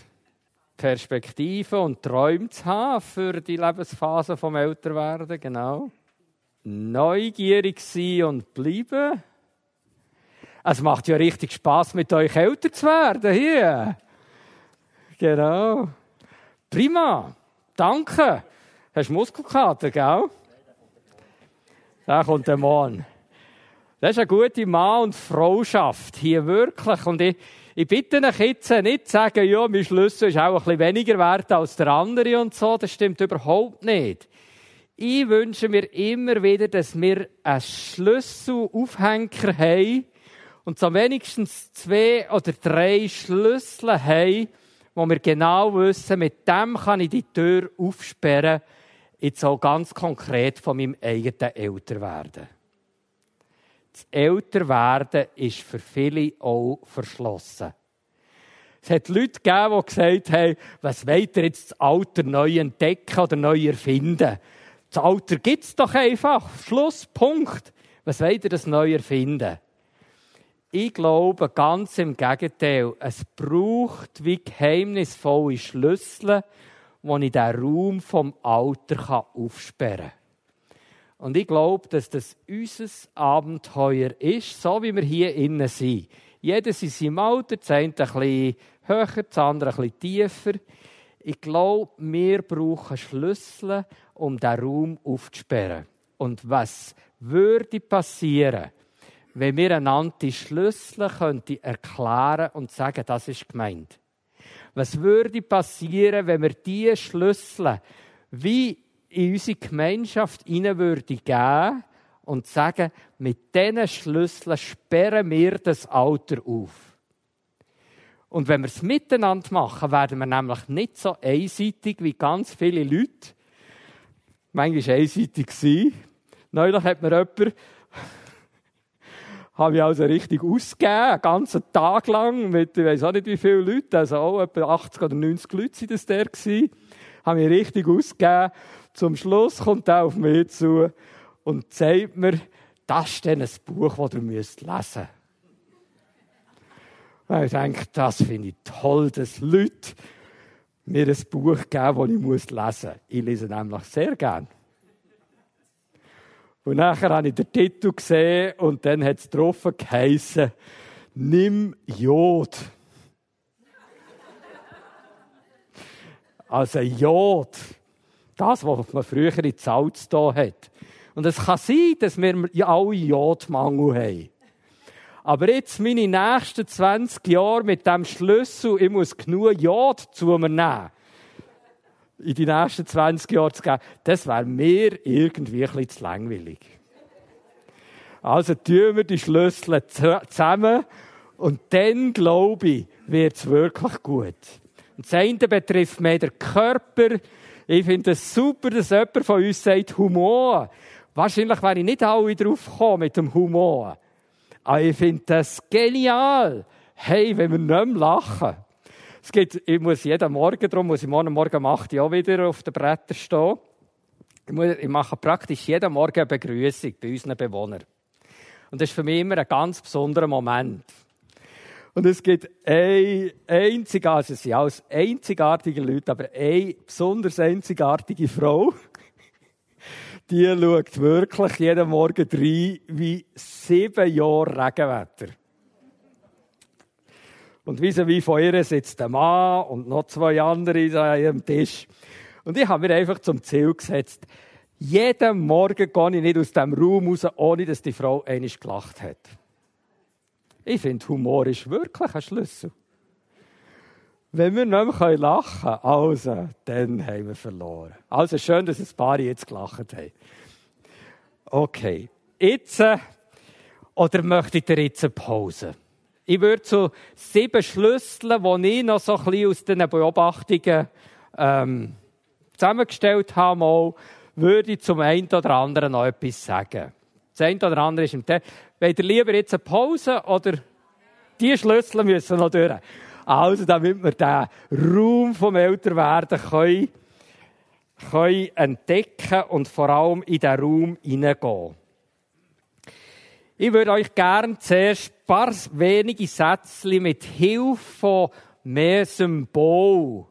Perspektive und Träume zu haben für die Lebensphase vom Älterwerden, genau. Neugierig sein und bleiben. Es macht ja richtig Spaß, mit euch älter zu werden hier. Genau. Prima. Danke. Hast du Muskelkater, gell? Da kommt der Mann. Das ist eine gute Mann- und Frauschaft hier wirklich. Und ich, ich bitte euch jetzt nicht zu sagen, ja, mein Schlüssel ist auch ein weniger wert als der andere und so. Das stimmt überhaupt nicht. Ich wünsche mir immer wieder, dass wir einen Schlüsselaufhänger haben, und so wenigstens zwei oder drei Schlüssel haben, wo wir genau wissen, mit dem kann ich die Tür aufsperren, jetzt auch ganz konkret von meinem eigenen Älterwerden. Das Älterwerden ist für viele auch verschlossen. Es hat Leute gegeben, die gesagt haben, was wollt ihr jetzt das Alter neu entdecken oder neu erfinden? Das Alter gibt es doch einfach. Schluss, Punkt. Was wollt ihr das neu erfinden? Ich glaube ganz im Gegenteil. Es braucht wie geheimnisvolle Schlüssel, die ich den Raum vom Alter aufsperren kann. Und ich glaube, dass das unser Abenteuer ist, so wie wir hier innen sind. Jeder in seinem Alter, das eine ein bisschen höher, das andere ein bisschen tiefer. Ich glaube, wir brauchen Schlüssel, um den Raum aufzusperren. Und was würde passieren, wenn wir einander die Schlüssel könnten erklären und sagen, das ist gemeint. Was würde passieren, wenn wir diese Schlüssel wie in unsere Gemeinschaft hinein würde geben und sagen, mit diesen Schlüsseln sperren wir das Alter auf. Und wenn wir es miteinander machen, werden wir nämlich nicht so einseitig wie ganz viele Leute. Manchmal einseitig. Neulich hat mir jemand habe ich also richtig ausgegeben, einen ganzen Tag lang, mit, ich weiß auch nicht wie viele Leute, also auch etwa 80 oder 90 Leute sind das der gewesen, habe ich richtig ausgegeben. Zum Schluss kommt er auf mich zu und zeigt mir, das ist dann ein Buch, das müsst lesen müsst. Ich denke, das finde ich toll, dass Leute mir ein Buch geben, das ich lesen muss. Ich lese nämlich sehr gerne. Und nachher habe ich den Titel gesehen und dann hat es drauf geheissen, nimm Jod. Also Jod. Das, was man früher in Salz da hat. Und es kann sein, dass wir alle Jodmangel haben. Aber jetzt meine nächsten 20 Jahre mit dem Schlüssel, ich muss genug Jod zu mir nehmen in die nächsten 20 Jahre zu geben, das wäre mir irgendwie ein bisschen zu langweilig. Also tun wir die Schlüssel zusammen und dann, glaube ich, wird es wirklich gut. Und das eine betrifft mehr den Körper. Ich finde es super, dass jemand von uns sagt, Humor. Wahrscheinlich wäre ich nicht alle drauf gekommen mit dem Humor. Aber ich finde das genial. Hey, wenn wir nicht mehr lachen. Es gibt, ich muss jeden Morgen, darum muss ich morgen Morgen um 8 Uhr wieder auf den Brettern stehen. Ich mache praktisch jeden Morgen eine Begrüßung bei unseren Bewohnern. Und das ist für mich immer ein ganz besonderer Moment. Und es gibt ein einzigartige, also es sind alles einzigartige Leute, aber eine besonders einzigartige Frau, die schaut wirklich jeden Morgen rein wie sieben Jahre Regenwetter. Und wie wie von ihr sitzt der Mann und noch zwei andere an ihrem Tisch. Und ich habe mir einfach zum Ziel gesetzt, jeden Morgen gehe ich nicht aus dem Raum raus, ohne dass die Frau einiges gelacht hat. Ich finde, Humor ist wirklich ein Schlüssel. Wenn wir nicht mehr lachen können, also, dann haben wir verloren. Also schön, dass ein paar jetzt gelacht haben. Okay. Jetzt, äh, oder möchtet ihr jetzt eine Pause? Ich würde so sieben Schlüssel, die ich noch so ein bisschen aus diesen Beobachtungen ähm, zusammengestellt habe, mal, würde ich zum einen oder anderen noch etwas sagen. Das eine oder andere ist im Text. Wollt ihr lieber jetzt eine Pause oder die Schlüssel müssen noch durch? Also, damit wir den Raum vom Älterwerden können, können entdecken und vor allem in diesen Raum hineingehen. Ich würde euch gerne zuerst paar wenige Sätze mit Hilfe von mehr Symbol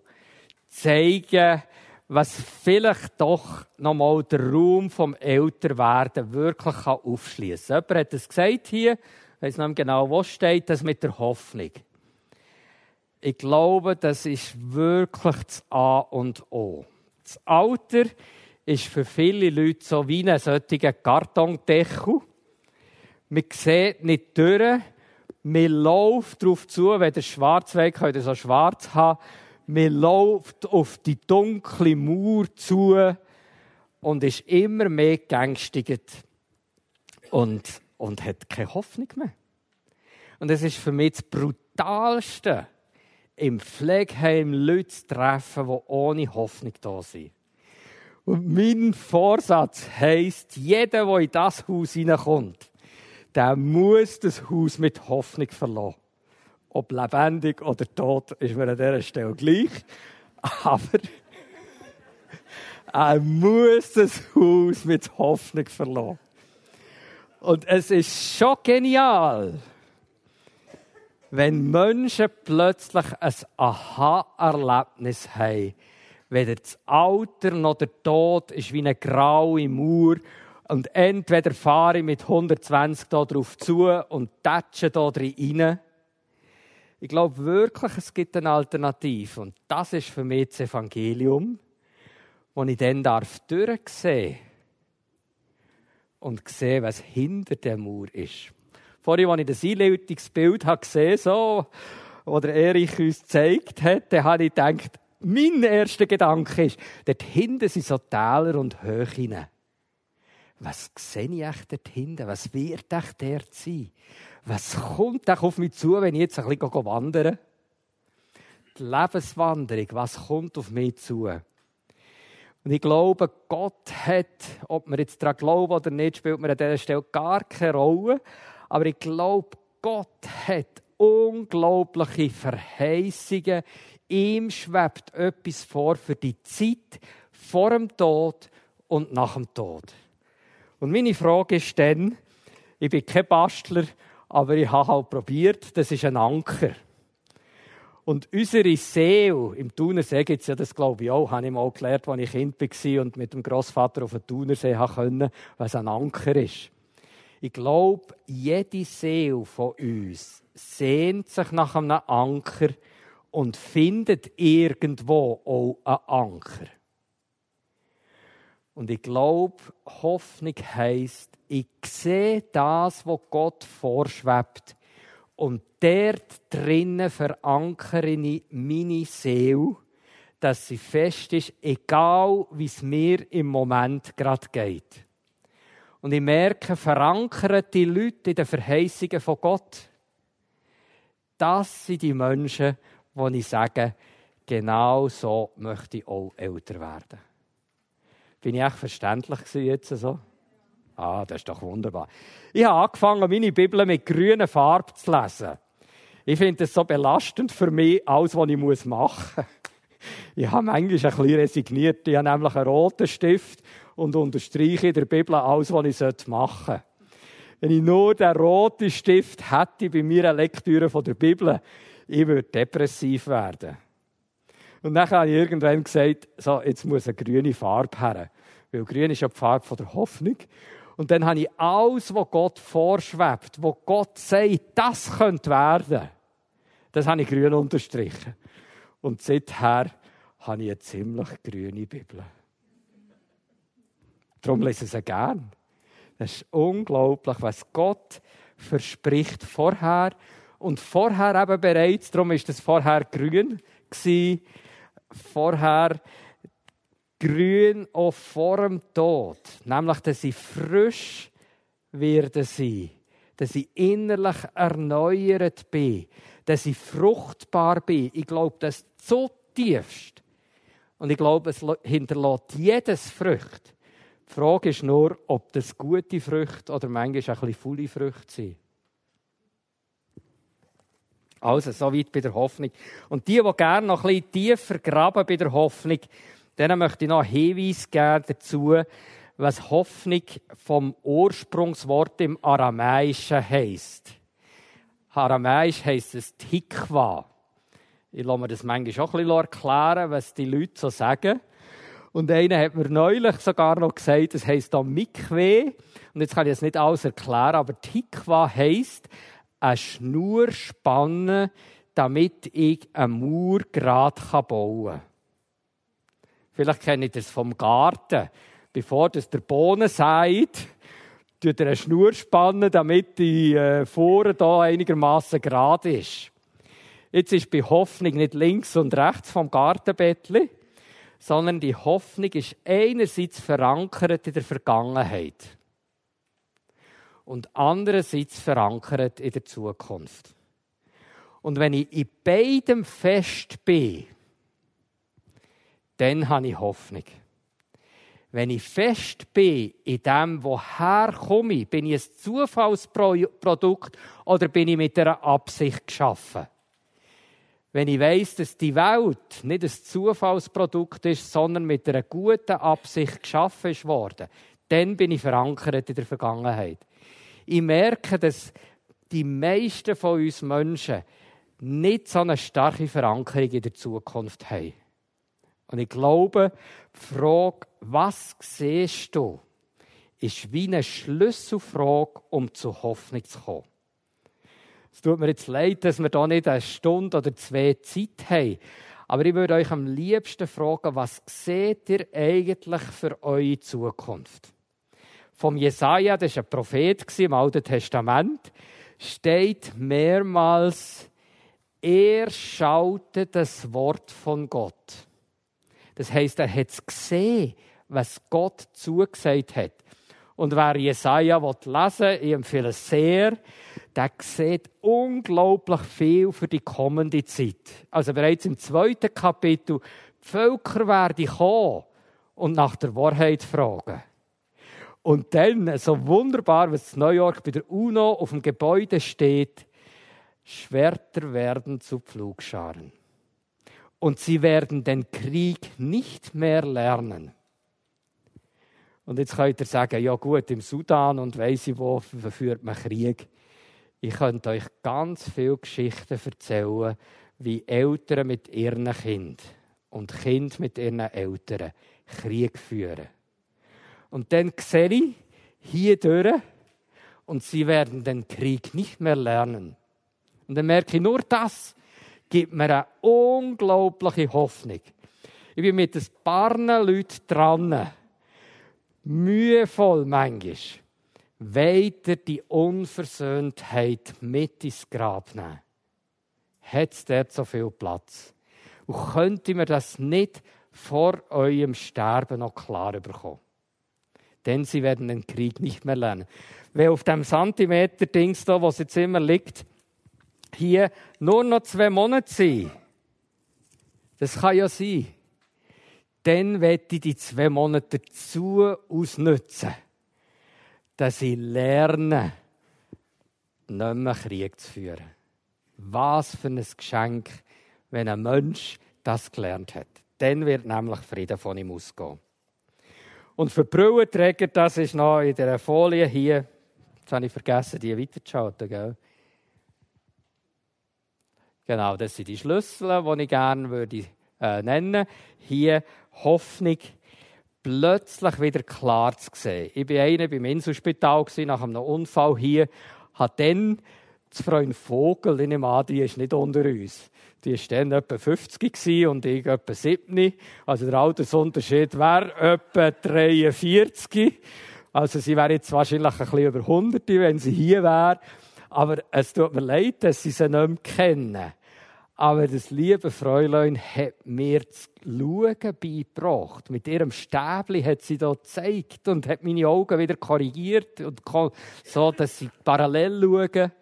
zeigen, was vielleicht doch nochmal den Raum vom Älterwerden wirklich aufschließen kann. Jemand hat es gesagt hier, ich weiß nicht genau, wo steht, das mit der Hoffnung. Ich glaube, das ist wirklich das A und O. Das Alter ist für viele Leute so wie ein solcher Kartondeckel. Man sieht nicht durch, man läuft darauf zu, wenn der Schwarzweg könnt so schwarz haben, man läuft auf die dunkle Mauer zu und ist immer mehr geängstigt und, und hat keine Hoffnung mehr. Und es ist für mich das Brutalste, im Pflegeheim Leute zu treffen, die ohne Hoffnung da sind. Und mein Vorsatz heisst, jeder, der in das Haus hineinkommt, der muss das Haus mit Hoffnung verlassen ob lebendig oder tot, ist mir an dieser Stelle gleich. Aber er muss das Haus mit Hoffnung verlassen. Und es ist schon genial, wenn Menschen plötzlich ein Aha-Erlebnis haben. Weder das Alter noch der Tod ist wie eine graue Mauer. Und entweder fahre ich mit 120 da drauf zu und tätsche da rein ich glaube wirklich, es gibt eine Alternative. Und das ist für mich das Evangelium, wo ich dann darf durchsehen und sehen, was hinter der Mauer ist. Vorhin, als ich das Einleitungsbild gesehen habe, so, das der Erich uns gezeigt hat, dann habe ich gedacht, mein erster Gedanke ist, dort hinten sind so Täler und Höhen. Was sehe ich echt dort hinten? Was wird echt dort sein? was kommt da auf mich zu, wenn ich jetzt ein bisschen wandere? Die Lebenswanderung, was kommt auf mich zu? Und ich glaube, Gott hat, ob wir jetzt daran glauben oder nicht, spielt mir an dieser Stelle gar keine Rolle. Aber ich glaube, Gott hat unglaubliche Verheißungen. Ihm schwebt etwas vor für die Zeit vor dem Tod und nach dem Tod. Und meine Frage ist dann, ich bin kein Bastler aber ich habe halt probiert, das ist ein Anker. Und unsere Seele, im Thunersee gibt es ja das, glaube ich, auch, habe ich mal gelernt, als ich Kind war und mit dem Großvater auf den Thunersee konnte, was ein Anker ist. Ich glaube, jede Seele von uns sehnt sich nach einem Anker und findet irgendwo auch einen Anker. Und ich glaube, Hoffnung heisst, ich sehe das, was Gott vorschwebt. Und dort drinnen verankere ich meine Seele, dass sie fest ist, egal wie es mir im Moment gerade geht. Und ich merke, verankern die Leute in den Verheißungen von Gott. Das sind die Menschen, die ich sage, genau so möchte ich auch älter werden. Bin ich echt verständlich jetzt so? Ah, das ist doch wunderbar. Ich habe angefangen, meine Bibel mit grüner Farbe zu lesen. Ich finde es so belastend für mich, alles, was ich machen muss. Ich habe manchmal ein bisschen resigniert. Ich habe nämlich einen roten Stift und unterstreiche in der Bibel alles, was ich machen sollte. Wenn ich nur den roten Stift hätte bei meiner Lektüre der Bibel, ich würde depressiv werden. Und dann habe ich irgendwann gesagt, so, jetzt muss eine grüne Farbe her. Weil grün ist ja die Farbe der Hoffnung. Und dann habe ich alles, was Gott vorschwebt, wo Gott sagt, das könnte werden, das habe ich grün unterstrichen. Und seither habe ich eine ziemlich grüne Bibel. Darum lese ich sie gern. Das ist unglaublich, was Gott verspricht vorher. Und vorher eben bereits, darum ist das vorher grün gewesen, vorher grün auch vor dem Tod. Nämlich, dass ich frisch werde sein. Dass ich innerlich erneuert bin. Dass ich fruchtbar bin. Ich glaube, das zutiefst. Und ich glaube, es hinterlässt jedes Frucht. Die Frage ist nur, ob das gute Früchte oder manchmal ein bisschen faule Früchte sind. Also, so weit bei der Hoffnung. Und die, die gerne noch ein bisschen tiefer graben bei der Hoffnung, denen möchte ich noch einen Hinweis geben dazu, was Hoffnung vom Ursprungswort im Aramäischen heisst. Aramäisch heisst es Tikva. Ich lasse mir das manchmal auch ein bisschen erklären, was die Leute so sagen. Und einer hat mir neulich sogar noch gesagt, es heisst da Mikwe. Und jetzt kann ich es nicht alles erklären, aber Tikva heisst, eine Schnur spannen, damit ich eine Mauer gerade bauen kann. Vielleicht kennt ihr das vom Garten. Bevor das der Bohnen sagt, tut er eine Schnur spannen, damit die äh, Fuhre da einigermaßen gerade ist. Jetzt ist bei Hoffnung nicht links und rechts vom Gartenbettli, sondern die Hoffnung ist einerseits verankert in der Vergangenheit und andererseits verankert in der Zukunft. Und wenn ich in beidem fest bin, dann habe ich Hoffnung. Wenn ich fest bin in dem, woher komme ich, bin ich ein Zufallsprodukt oder bin ich mit einer Absicht geschaffen? Wenn ich weiß, dass die Welt nicht ein Zufallsprodukt ist, sondern mit einer guten Absicht geschaffen ist worden, dann bin ich verankert in der Vergangenheit. Ich merke, dass die meisten von uns Menschen nicht so eine starke Verankerung in der Zukunft haben. Und ich glaube, die Frage, was siehst du, ist wie eine Schlüsselfrage, um zur Hoffnung zu kommen. Es tut mir jetzt leid, dass wir da nicht eine Stunde oder zwei Zeit haben. Aber ich würde euch am liebsten fragen, was seht ihr eigentlich für eure Zukunft? Vom Jesaja, das war ein Prophet im Alten Testament, steht mehrmals, er schaute das Wort von Gott. Das heißt, er hat es gesehen, was Gott zugesagt hat. Und wer Jesaja lesen will, ich empfehle es sehr, der sieht unglaublich viel für die kommende Zeit. Also bereits im zweiten Kapitel, die Völker werden kommen und nach der Wahrheit fragen. Und dann, so wunderbar, was in New York bei der UNO auf dem Gebäude steht, Schwerter werden zu Pflugscharen. Und sie werden den Krieg nicht mehr lernen. Und jetzt könnt ihr sagen, ja gut, im Sudan und weiss ich wo führt man Krieg. Ich könnte euch ganz viele Geschichten erzählen, wie Eltern mit ihren Kindern und Kinder mit ihren Eltern Krieg führen. Und dann sehe ich hier durch und sie werden den Krieg nicht mehr lernen. Und dann merke ich, nur das gibt mir eine unglaubliche Hoffnung. Ich bin mit ein paar Leuten dran, mühevoll manchmal, weiter die Unversöhntheit mit ins Grab nehmen. Hat es dort so viel Platz? Und könnt ihr mir das nicht vor eurem Sterben noch klar bekommen? Denn sie werden den Krieg nicht mehr lernen. Wenn auf dem Zentimeter-Dings da, wo es jetzt immer liegt, hier nur noch zwei Monate sind, das kann ja sein, dann werde ich die zwei Monate dazu ausnutzen, dass ich lerne, nicht mehr Krieg zu führen. Was für ein Geschenk, wenn ein Mensch das gelernt hat. Dann wird nämlich Frieden von ihm ausgehen. Und für Brillenträger, das ist noch in der Folie hier. Jetzt habe ich vergessen, die weiterzuschalten. Gell? Genau, das sind die Schlüssel, die ich gerne würde, äh, nennen würde. Hier Hoffnung, plötzlich wieder klar zu sehen. Ich war einer beim Inselspital nach einem Unfall hier, hat dann zu Freund Vogel, ich nehme an, die ist nicht unter uns. Die war dann etwa 50 und ich etwa 7. Also der Altersunterschied wäre etwa 43. Also sie wäre jetzt wahrscheinlich ein bisschen über 100, wenn sie hier wäre. Aber es tut mir leid, dass sie sie nicht mehr kennen. Aber das liebe Fräulein hat mir das Schauen beigebracht. Mit ihrem Stäbli hat sie da gezeigt und hat meine Augen wieder korrigiert, und so dass sie parallel schauen.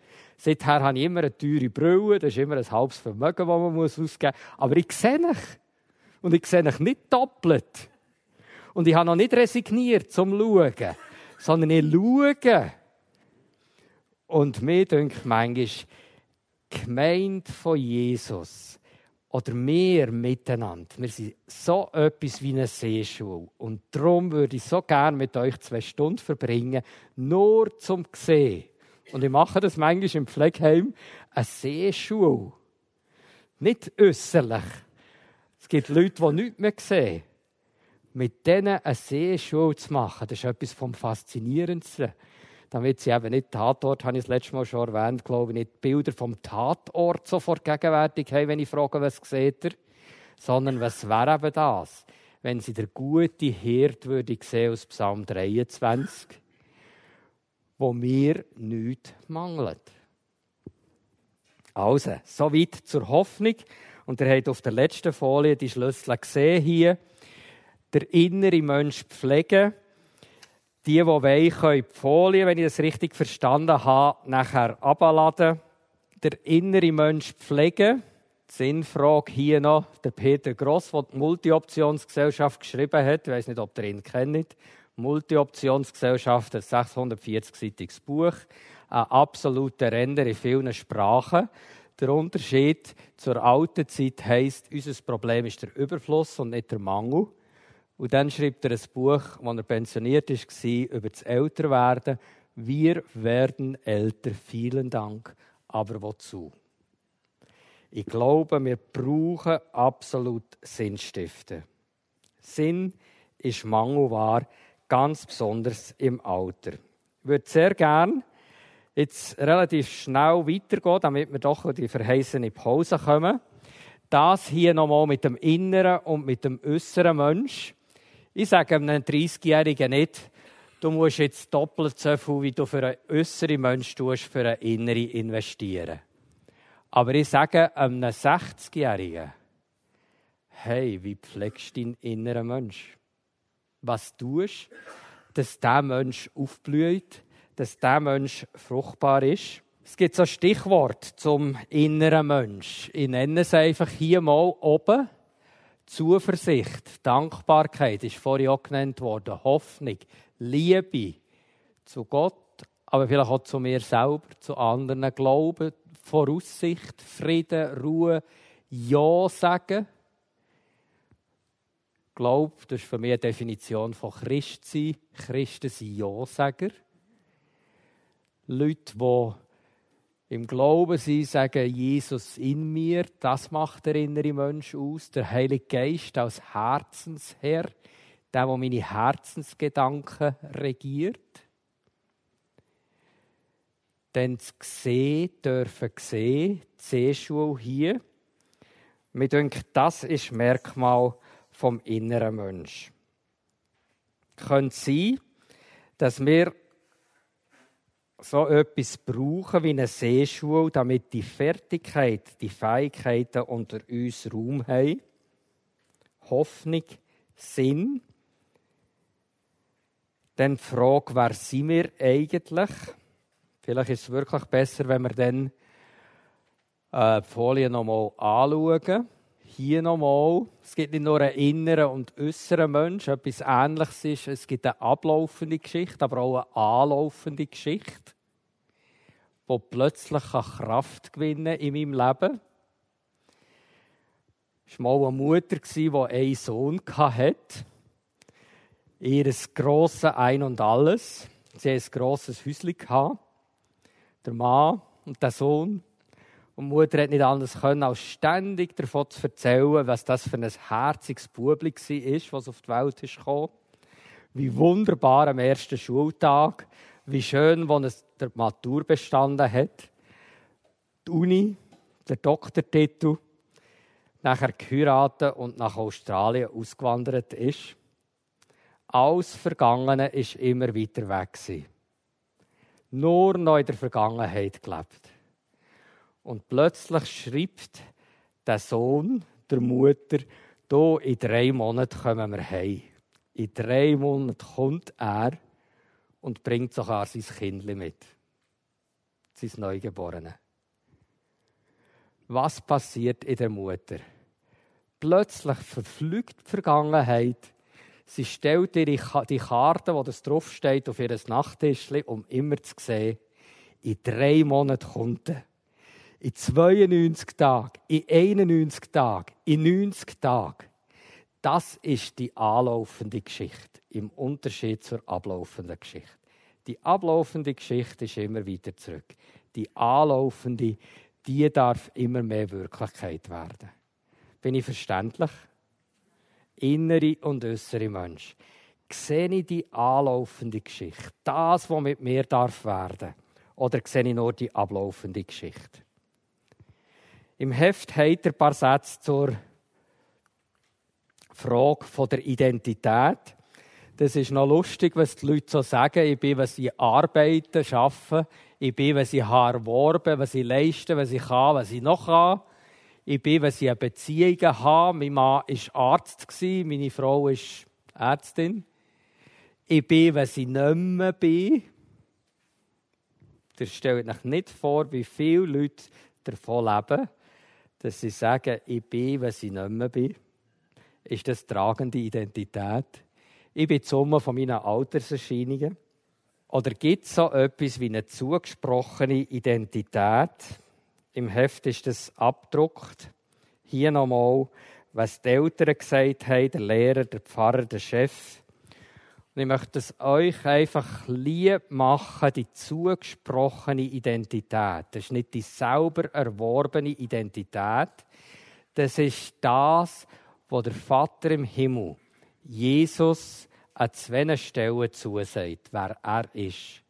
Seither habe ich immer eine teure Brille, das ist immer ein halbes Vermögen, das man ausgeben muss. Aber ich sehe mich. Und ich sehe mich nicht doppelt. Und ich habe noch nicht resigniert zum Schauen, sondern ich schaue. Und mir denkt manchmal, Gemeinde von Jesus oder wir miteinander, wir sind so etwas wie eine Seeschule. Und darum würde ich so gerne mit euch zwei Stunden verbringen, nur zum sehen. Und ich mache das manchmal im Pflegeheim, eine Seeschule. Nicht äußerlich. Es gibt Leute, die nichts mehr sehen. Mit denen eine Seeschule zu machen, das ist etwas vom Faszinierendsten damit sie eben nicht Tatort, habe ich das letzte Mal schon erwähnt, glaube ich, nicht Bilder vom Tatort sofort gegenwärtig haben, wenn ich frage, was seht ihr, sondern was wäre eben das, wenn sie der gute Hirt würde sehen aus Psalm 23, wo mir nichts mangelt. Also, soweit zur Hoffnung. Und ihr habt auf der letzten Folie die Schlüssel gesehen hier. Der innere Mensch pflegen die, die wollen, können die Folie, wenn ich das richtig verstanden habe, nachher abladen. Der innere Mensch pflegen. Die Sinnfrage hier noch, der Peter Gross, der die Multi-Optionsgesellschaft geschrieben hat. Ich weiß nicht, ob ihr ihn kennt. Multi-Optionsgesellschaft, ein 640-seitiges Buch. Ein absoluter Renner in vielen Sprachen. Der Unterschied zur alten Zeit heisst, unser Problem ist der Überfluss und nicht der Mangel. Und dann schreibt er ein Buch, als er pensioniert war, über das Älterwerden. Wir werden älter, vielen Dank. Aber wozu? Ich glaube, wir brauchen absolut Sinnstifte. Sinn ist mangelbar, ganz besonders im Alter. Ich würde sehr gerne jetzt relativ schnell weitergehen, damit wir doch in die verheißene Pause kommen. Das hier nochmal mit dem inneren und mit dem äußeren Mensch. Ich sage einem 30-Jährigen nicht, du musst jetzt doppelt so viel, wie du für einen äußeren Menschen tust, für einen inneren investieren. Aber ich sage einem 60-Jährigen, hey, wie pflegst du deinen inneren Mensch? Was tust, dass dieser Mensch aufblüht, dass dieser Mensch fruchtbar ist? Es gibt so ein Stichwort zum inneren Mensch. Ich nenne es einfach hier mal oben. Zuversicht, Dankbarkeit ist vorhin auch genannt worden, Hoffnung, Liebe zu Gott, aber vielleicht auch zu mir selber, zu anderen, Glauben, Voraussicht, Frieden, Ruhe, Ja sagen. Glaub, das ist für mich eine Definition von Christsein. Christen sind Ja-Sager. Leute, die im Glauben sie sagen, Jesus in mir, das macht der innere Mensch aus. Der Heilige Geist als Herzensherr, der, der meine Herzensgedanken regiert. Denn das Sehen dürfen sehen, die Sehschule hier. Mir denke, das ist Merkmal vom inneren Mensch. Könnte sein, dass wir so etwas brauchen wie eine Seeschule, damit die Fertigkeit, die Fähigkeiten unter uns Raum haben. Hoffnung, Sinn. Dann die Frage, wer sind wir eigentlich? Vielleicht ist es wirklich besser, wenn wir dann äh, die Folie nochmal anschauen. Hier nochmal. Es gibt nicht nur einen inneren und äußeren Menschen, etwas Ähnliches ist. Es gibt eine ablaufende Geschichte, aber auch eine anlaufende Geschichte, die plötzlich Kraft gewinnen in meinem Leben. Es war mal eine Mutter, die einen Sohn hatte. Ihr grosses Ein und Alles. Sie hatte ein grosses Häuschen. Der Mann und der Sohn. Und die Mutter hat nicht anders können, als ständig davon zu erzählen, was das für ein herziges Bubli war, was auf die Welt ist. Wie wunderbar am ersten Schultag, wie schön, wo es der Matur bestanden hat. Die Uni, der Doktortitel, nachher geheiratet und nach Australien ausgewandert ist. Alles Vergangene ist immer weiter weg. Nur noch in der Vergangenheit gelebt. Und plötzlich schreibt der Sohn der Mutter, hier in drei Monaten kommen wir heim. In drei Monaten kommt er und bringt sogar sein Kind mit. Sein Neugeborene. Was passiert in der Mutter? Plötzlich verflügt die Vergangenheit. Sie stellt ihre, die Karte, wo das draufsteht, auf ihr Nachttischchen, um immer zu sehen, in drei Monaten kommt er in 92 Tagen, in 91 Tagen, in 90 Tagen. Das ist die anlaufende Geschichte im Unterschied zur ablaufenden Geschichte. Die ablaufende Geschichte ist immer wieder zurück. Die anlaufende, die darf immer mehr Wirklichkeit werden. Bin ich verständlich? Innere und äußere Mensch. Sehe ich die anlaufende Geschichte? Das, was mit mir darf werden? Oder sehe ich nur die ablaufende Geschichte? Im Heft hat er ein paar Sätze zur Frage der Identität. Das ist noch lustig, was die Leute so sagen. Ich bin, was sie arbeiten, arbeiten. Ich bin, was ich habe erworben, was ich leiste, was ich kann, was ich noch kann. Ich bin, was ich Beziehungen habe. Mein Mann war Arzt, meine Frau ist Ärztin. Ich bin, was ich nicht mehr bin. Ihr stellt euch nicht vor, wie viele Leute davon leben dass sie sagen, ich bin, was ich nicht mehr bin? Ist das tragende Identität? Ich bin die Summe von meinen Alterserscheinungen. Oder gibt es so etwas wie eine zugesprochene Identität? Im Heft ist das abgedruckt. Hier nochmal, was die Eltern gesagt haben, der Lehrer, der Pfarrer, der Chef. Und ich möchte es euch einfach lieb machen, die zugesprochene Identität. Das ist nicht die sauber erworbene Identität. Das ist das, was der Vater im Himmel Jesus an zwei Stellen zusagt, wer er ist.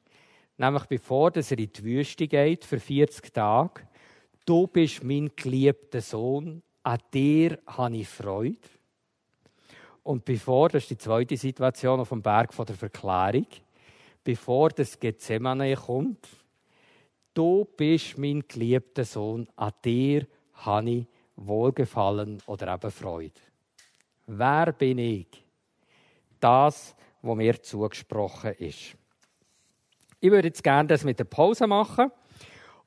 Nämlich bevor er in die Wüste geht für 40 Tage. Du bist mein geliebter Sohn, an dir habe ich Freude. Und bevor, das ist die zweite Situation auf dem Berg von der Verklärung, bevor das Gethsemane kommt, du bist mein geliebter Sohn, an dir habe ich Wohlgefallen oder eben Freude. Wer bin ich? Das, was mir zugesprochen ist. Ich würde jetzt gerne das mit der Pause machen.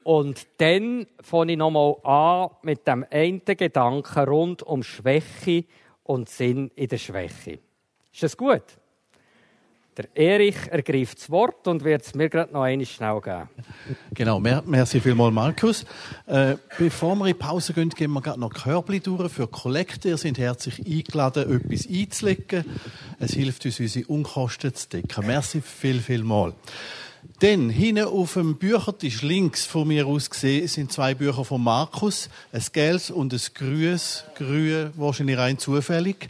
Und dann fange ich nochmal an mit dem einen Gedanken rund um Schwäche und Sinn in der Schwäche. Ist das gut? Der Erich ergreift das Wort und wird es mir gerade noch einmal schnell geben. Genau, merci vielmals, Markus. Äh, bevor wir in die Pause gehen, gehen wir gerade noch Körbli durch für Kollekte. Ihr seid herzlich eingeladen, etwas einzulegen. Es hilft uns, unsere Unkosten zu decken. Merci viel, viel Dann, hinten auf dem Büchertisch links von mir aus gesehen, sind zwei Bücher von Markus. Ein gelbes und ein grünes. Grün wahrscheinlich rein zufällig.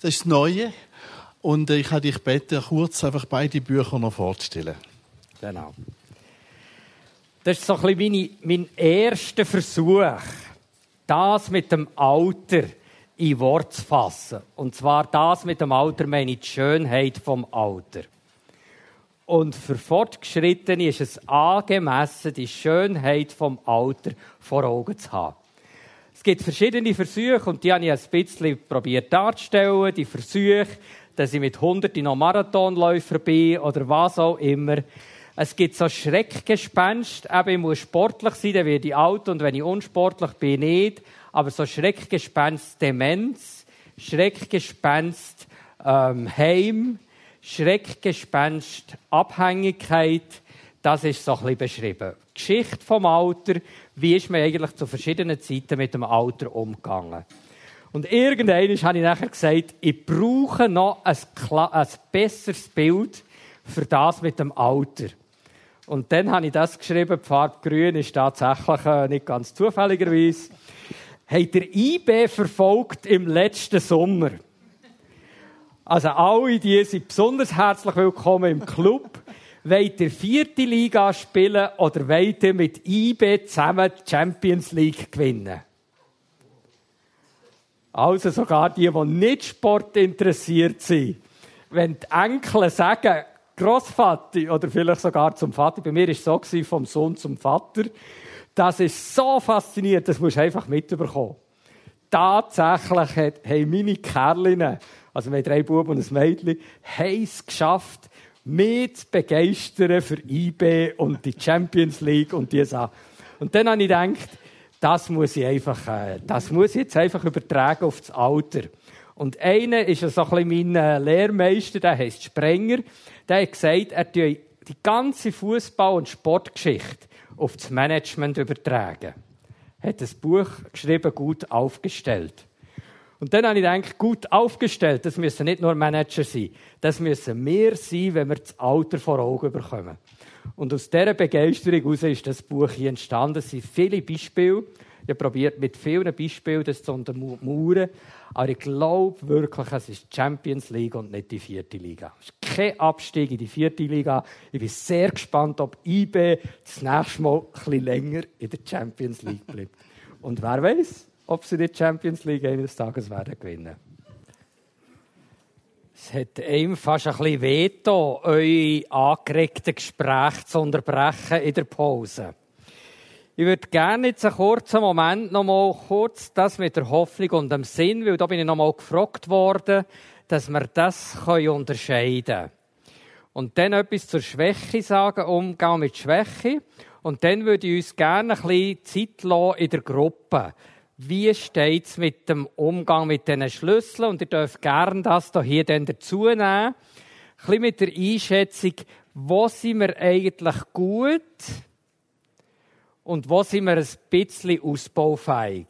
Das ist das Neue. Und ich habe dich gebeten, kurz einfach beide Bücher noch vorzustellen. Genau. Das ist so ein bisschen meine, mein erster Versuch, das mit dem Alter in Wort zu fassen. Und zwar das mit dem Alter meine ich die Schönheit vom Alter. Und für Fortgeschrittene ist es angemessen, die Schönheit vom Alter vor Augen zu haben. Es gibt verschiedene Versuche und die habe ich ein bisschen probiert darzustellen. Die Versuche, dass ich mit Hunderten noch Marathonläufer bin oder was auch immer. Es gibt so Schreckgespenst. Eben, ich muss sportlich sein, dann werde ich alt und wenn ich unsportlich bin, nicht. Aber so Schreckgespenst Demenz, Schreckgespenst ähm, Heim, Schreckgespenst Abhängigkeit, das ist so ein bisschen beschrieben. Geschichte vom Alter, wie ist man eigentlich zu verschiedenen Zeiten mit dem Alter umgegangen. Und irgendwann habe ich nachher gesagt, ich brauche noch ein, ein besseres Bild für das mit dem Alter. Und dann habe ich das geschrieben, die Farbe grün ist tatsächlich äh, nicht ganz zufälligerweise. Habt ihr IB verfolgt im letzten Sommer? Also alle, die sind besonders herzlich willkommen im Club. Wollt ihr vierte Liga spielen oder wollt ihr mit IB zusammen die Champions League gewinnen? Also sogar die, die nicht Sport interessiert sind. Wenn die Enkel sagen, Großvater oder vielleicht sogar zum Vater, bei mir war es so, vom Sohn zum Vater, das ist so faszinierend, das musst du einfach mitbekommen. Tatsächlich haben meine Kerlinnen, also wir haben drei Buben und ein Mädchen, haben es geschafft, mich zu begeistern für IB und die Champions League und diese Sachen. Und dann habe ich gedacht, das muss ich einfach, äh, das muss ich jetzt einfach übertragen auf das Alter. Und einer ist so ein bisschen mein äh, Lehrmeister, der heißt Sprenger. Der hat gesagt, er tue die ganze Fußball- und Sportgeschichte auf das Management übertragen. Er hat ein Buch geschrieben, gut aufgestellt. Und dann habe ich gedacht, gut aufgestellt, das müssen nicht nur Manager sein. Das müssen wir sein, wenn wir das Alter vor Augen bekommen. Und aus dieser Begeisterung heraus ist das Buch hier entstanden. Es sind viele Beispiele. Ich probiert, mit vielen Beispielen das zu untermauern. Aber ich glaube wirklich, es ist Champions League und nicht die vierte Liga. Es ist kein Abstieg in die vierte Liga. Ich bin sehr gespannt, ob IB das nächste Mal ein bisschen länger in der Champions League bleibt. Und wer weiß, ob sie die Champions League eines Tages werden gewinnen. Es hat einem fast ein bisschen veto, eure angeregten Gespräche zu unterbrechen in der Pause. Ich würde gerne jetzt einen kurzen Moment noch mal kurz das mit der Hoffnung und dem Sinn, weil da bin ich noch mal gefragt worden, dass wir das unterscheiden können. Und dann etwas zur Schwäche sagen, Umgang mit Schwäche. Und dann würde ich uns gerne ein bisschen Zeit lassen in der Gruppe wie steht es mit dem Umgang mit diesen Schlüsseln? Und ihr dürft gerne das hier dann dazu nehmen. Ein bisschen mit der Einschätzung, wo sind wir eigentlich gut und wo sind wir ein bisschen ausbaufähig?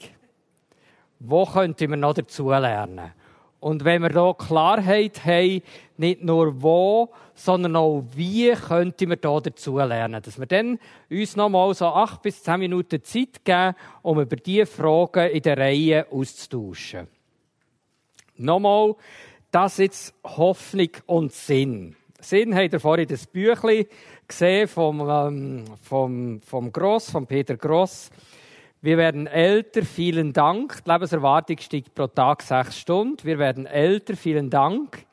Wo könnten wir noch dazu lernen? Und wenn wir da Klarheit haben, nicht nur wo, sondern auch wie könnten wir da dazu lernen. Dass wir dann uns noch mal so acht bis zehn Minuten Zeit geben, um über diese Fragen in der Reihe auszutauschen. Nochmal, das jetzt Hoffnung und Sinn. Sinn habt ihr vorhin das Büchlein gesehen vom, ähm, vom, vom Gross, von Peter Gross. Wir werden älter, vielen Dank. Die Lebenserwartung steigt pro Tag sechs Stunden. Wir werden älter, vielen Dank.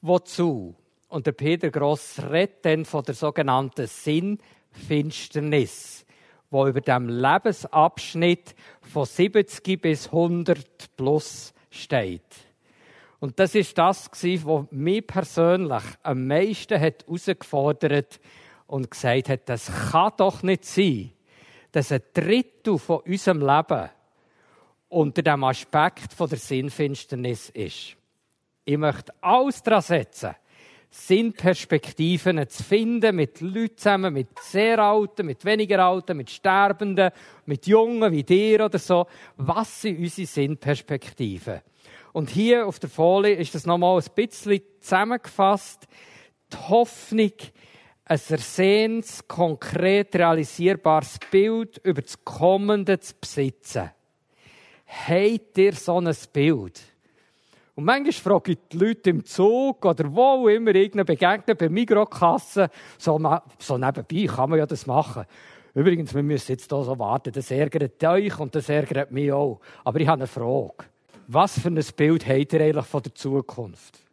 Wozu? Und der Peter Gross redet dann von der sogenannten Sinnfinsternis, wo über dem Lebensabschnitt von 70 bis 100 plus steht. Und das ist das, was mich persönlich am meisten herausgefordert und gesagt hat, das kann doch nicht sein, dass ein Drittel von unserem Leben unter dem Aspekt der Sinnfinsternis ist. Ich möchte alles daran setzen, Sinnperspektiven zu finden, mit Leuten zusammen, mit sehr Alten, mit weniger Alten, mit Sterbenden, mit Jungen wie dir oder so. Was sind unsere Sinnperspektiven? Und hier auf der Folie ist das nochmal ein bisschen zusammengefasst. Die Hoffnung, ein ersehntes, konkret realisierbares Bild über das Kommende zu besitzen. Habt ihr so ein Bild? Und manchmal frage ich die Leute im Zug oder wo immer irgendeine begegnen, bei Mikrokassen, so, so nebenbei kann man ja das machen. Übrigens, wir müssen jetzt hier so warten, das ärgert euch und das ärgert mich auch. Aber ich habe eine Frage. Was für ein Bild habt ihr eigentlich von der Zukunft?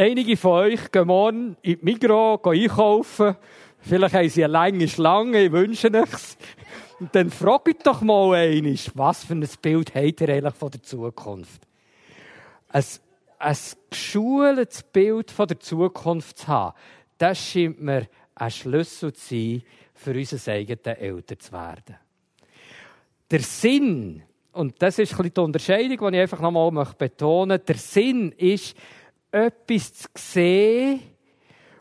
Einige von euch gehen morgen in die Migros einkaufen. Vielleicht haben sie eine lange Schlange, ich wünsche es. Und dann fragt doch mal einmal, was für ein Bild habt ihr eigentlich von der Zukunft? Ein ein geschultes Bild von der Zukunft zu haben, das scheint mir ein Schlüssel zu sein, für unser eigenes Eltern zu werden. Der Sinn, und das ist ein bisschen die Unterscheidung, die ich einfach nochmal betonen möchte, der Sinn ist, etwas zu sehen,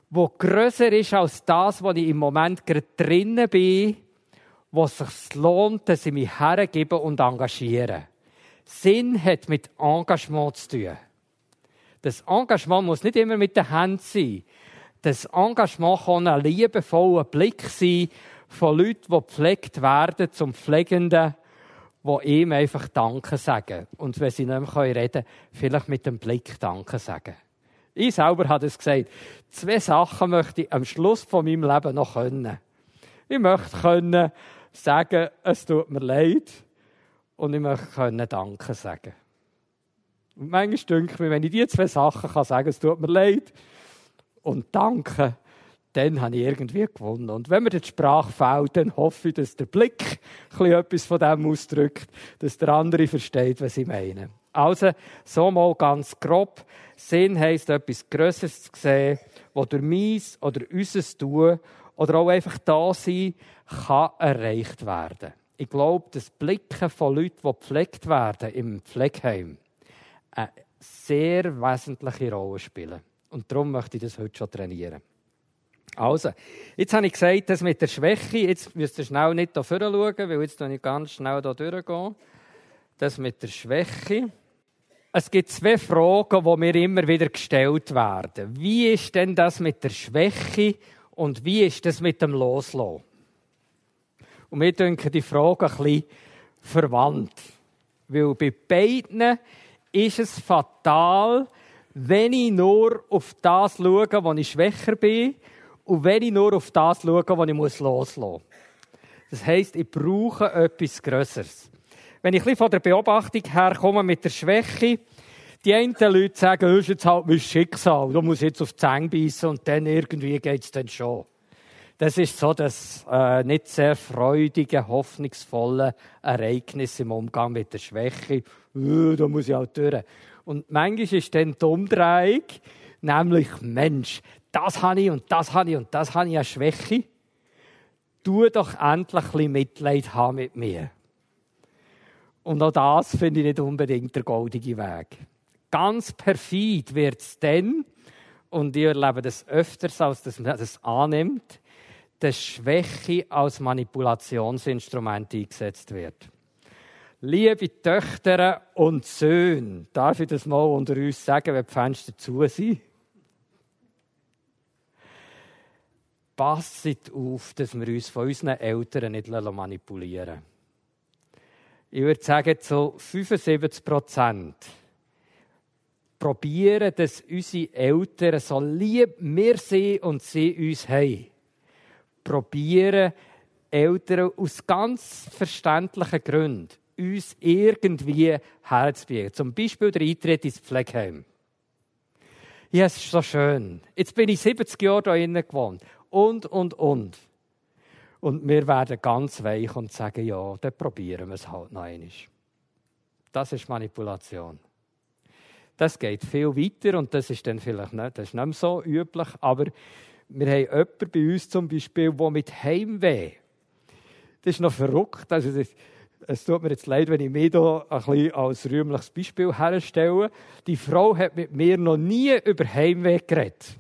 das grösser ist als das, was ich im Moment gerade drinnen bin, wo es sich lohnt, dass ich mich hergebe und engagiere. Sinn hat mit Engagement zu tun. Das Engagement muss nicht immer mit den Händen sein. Das Engagement kann ein liebevoller Blick sein von Leuten, die gepflegt werden, zum Pflegenden, die ihm einfach Danke sagen. Und wenn sie nicht mehr reden können, vielleicht mit dem Blick Danke sagen. Ich selber habe es gesagt. Zwei Sachen möchte ich am Schluss von meinem Leben noch können. Ich möchte können sagen, es tut mir leid. Und ich möchte können Danke sagen. Und manchmal denke ich mir, wenn ich diese zwei Sachen kann sagen, es tut mir leid und Danke, dann habe ich irgendwie gewonnen. Und wenn mir die Sprache fehlt, dann hoffe ich, dass der Blick etwas von dem ausdrückt, dass der andere versteht, was ich meine. Also, so mal ganz grob. Sinn heisst, etwas Größeres zu sehen, das durch meins oder unser Tun oder auch einfach da sein, kann erreicht werden. Ich glaube, das Blicken von Leuten, die gepflegt werden im Pflegeheim, eine sehr wesentliche Rolle spielen. Und darum möchte ich das heute schon trainieren. Also, jetzt habe ich gesagt, das mit der Schwäche, jetzt müsst ihr schnell nicht hier vorne schauen, weil jetzt ich ganz schnell hier durchgehen. Das mit der Schwäche. Es gibt zwei Fragen, die mir immer wieder gestellt werden. Wie ist denn das mit der Schwäche und wie ist das mit dem Loslassen? Und wir denken die Frage ein bisschen verwandt. Weil bei beiden ist es fatal, wenn ich nur auf das schaue, wo ich schwächer bin, und wenn ich nur auf das schaue, wo ich loslassen muss. Das heisst, ich brauche etwas Größeres. Wenn ich von der Beobachtung herkomme mit der Schwäche, die einen Leute sagen, das ist jetzt halt mein Schicksal, du musst jetzt auf die Zähne beißen und dann irgendwie geht es dann schon. Das ist so das äh, nicht sehr freudige, hoffnungsvolle Ereignis im Umgang mit der Schwäche. Äh, da muss ich auch durch. Und manchmal ist dann die Umdrehung, nämlich Mensch, das habe ich und das habe ich und das habe ich eine Schwäche. Tu doch endlich ein bisschen Mitleid haben mit mir. Und auch das finde ich nicht unbedingt der goldige Weg. Ganz perfid wird es dann, und ich erlebe das öfters, als dass man das annimmt, dass Schwäche als Manipulationsinstrument eingesetzt wird. Liebe Töchter und Söhne, darf ich das mal unter uns sagen, wenn die Fenster zu sind? Passet auf, dass wir uns von unseren Eltern nicht manipulieren Ich würde sagen, zu 75 Prozent probieren, dass unsere Eltern, so lieb wir sind und sie uns haben, probieren, Eltern aus ganz verständlichen Gründen uns irgendwie herzubiegen. Zum Beispiel der Eintritt ins Pflegeheim. Ja, es ist so schön. Jetzt bin ich 70 Jahre innen gewohnt. Und, und, und. Und wir werden ganz weich und sagen, ja, dann probieren wir es halt noch einmal. Das ist Manipulation. Das geht viel weiter und das ist dann vielleicht nicht, das ist nicht mehr so üblich, aber wir haben jemanden bei uns zum Beispiel, der mit Heimweh, das ist noch verrückt, also das, es tut mir jetzt leid, wenn ich mich hier ein bisschen als rühmliches Beispiel herstelle. Die Frau hat mit mir noch nie über Heimweh geredet.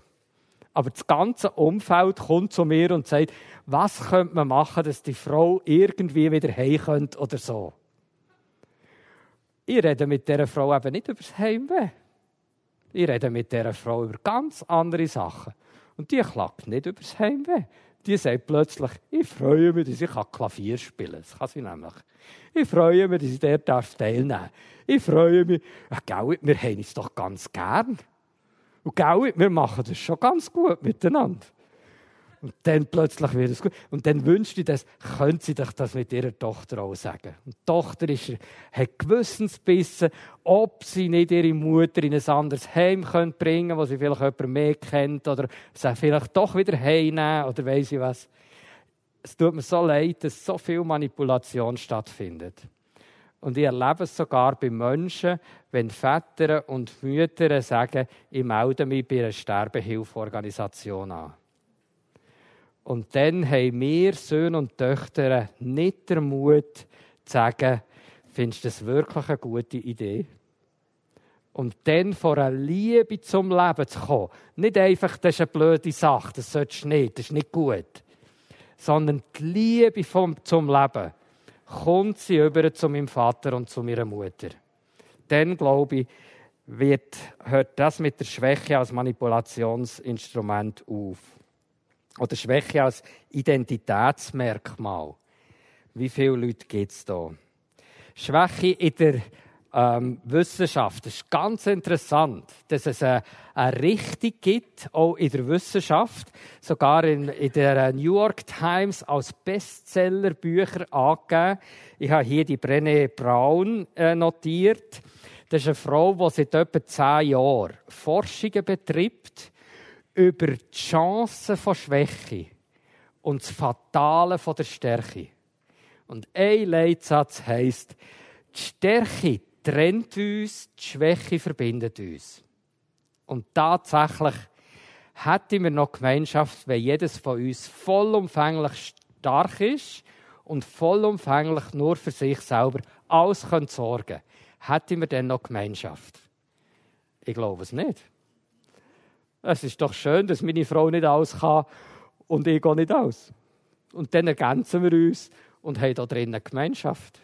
Aber das ganze Umfeld kommt zu mir und sagt, was könnte man machen, dass die Frau irgendwie wieder heim könnte oder so. Ich rede mit dieser Frau eben nicht über das Heimweh. Ich rede mit dieser Frau über ganz andere Sachen. Und die klagt nicht über das Heimweh. Die sagt plötzlich, ich freue mich, dass ich Klavier spielen kann. Das kann sie nämlich. Ich freue mich, dass ich dort teilnehmen darf. Ich freue mich, ja, wir haben uns doch ganz gern. Und gell, wir machen das schon ganz gut miteinander. Und dann plötzlich wird es gut. Und dann wünscht sie das, könnte sie doch das mit ihrer Tochter auch sagen. Und die Tochter ist, hat Gewissensbissen, ob sie nicht ihre Mutter in ein anderes Heim bringen könnte, wo sie vielleicht jemand mehr kennt, oder sie vielleicht doch wieder heimnehmen, oder weiss ich was. Es tut mir so leid, dass so viel Manipulation stattfindet. Und ich erlebe es sogar bei Menschen, wenn Väter und Mütter sagen, ich melde mich bei einer Sterbehilfeorganisation an. Und dann haben wir Söhne und Töchter nicht den Mut zu sagen, findest du das wirklich eine gute Idee? Und dann vor einer Liebe zum Leben zu kommen. Nicht einfach, das ist eine blöde Sache, das solltest du nicht, das ist nicht gut. Sondern die Liebe vom, zum Leben kommt sie über zu meinem Vater und zu meiner Mutter. Dann, glaube ich, wird, hört das mit der Schwäche als Manipulationsinstrument auf. Oder Schwäche als Identitätsmerkmal. Wie viele Leute gibt es da? Schwäche in der ähm, Wissenschaft. Es ist ganz interessant, dass es eine, eine Richtung gibt, auch in der Wissenschaft, sogar in, in der New York Times als Bestsellerbücher angegeben. Ich habe hier die Brené Brown äh, notiert. Das ist eine Frau, die seit etwa zehn Jahren Forschungen betreibt über die Chancen von Schwäche und das Fatale von der Stärke. Und ein Leitsatz heißt: Die Stärke trennt uns, die Schwäche verbindet uns. Und tatsächlich hätten wir noch Gemeinschaft, wenn jedes von uns vollumfänglich stark ist und vollumfänglich nur für sich selber alles sorgen könnte. Hätten wir dann noch Gemeinschaft? Ich glaube es nicht. Es ist doch schön, dass meine Frau nicht alles kann und ich gehe nicht aus. Und dann ergänzen wir uns und haben da drinnen Gemeinschaft.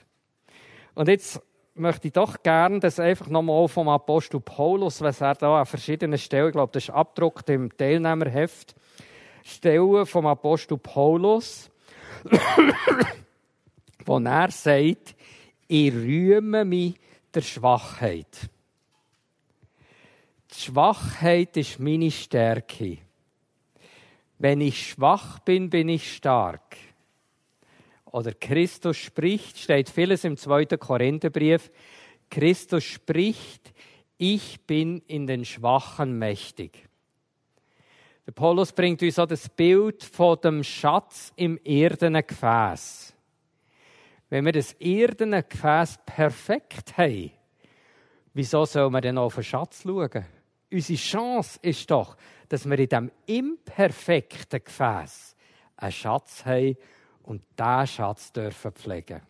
Und jetzt möchte ich doch gerne das einfach nochmal vom Apostel Paulus, was er da an verschiedenen Stellen, ich glaube, das ist abgedruckt im Teilnehmerheft, Stellen vom Apostel Paulus, wo er sagt, ich rühme mich der Schwachheit. Die Schwachheit ist meine Stärke. Wenn ich schwach bin, bin ich stark oder Christus spricht, steht vieles im 2. Korintherbrief. Christus spricht, ich bin in den Schwachen mächtig. Der Paulus bringt uns auch das Bild von dem Schatz im irdenen Gefäß. Wenn wir das irdene Gefäß perfekt haben, wieso soll man denn auf den Schatz schauen? Unsere Chance ist doch, dass wir in diesem imperfekten Gefäß einen Schatz haben, und diesen Schatz dürfen pflegen.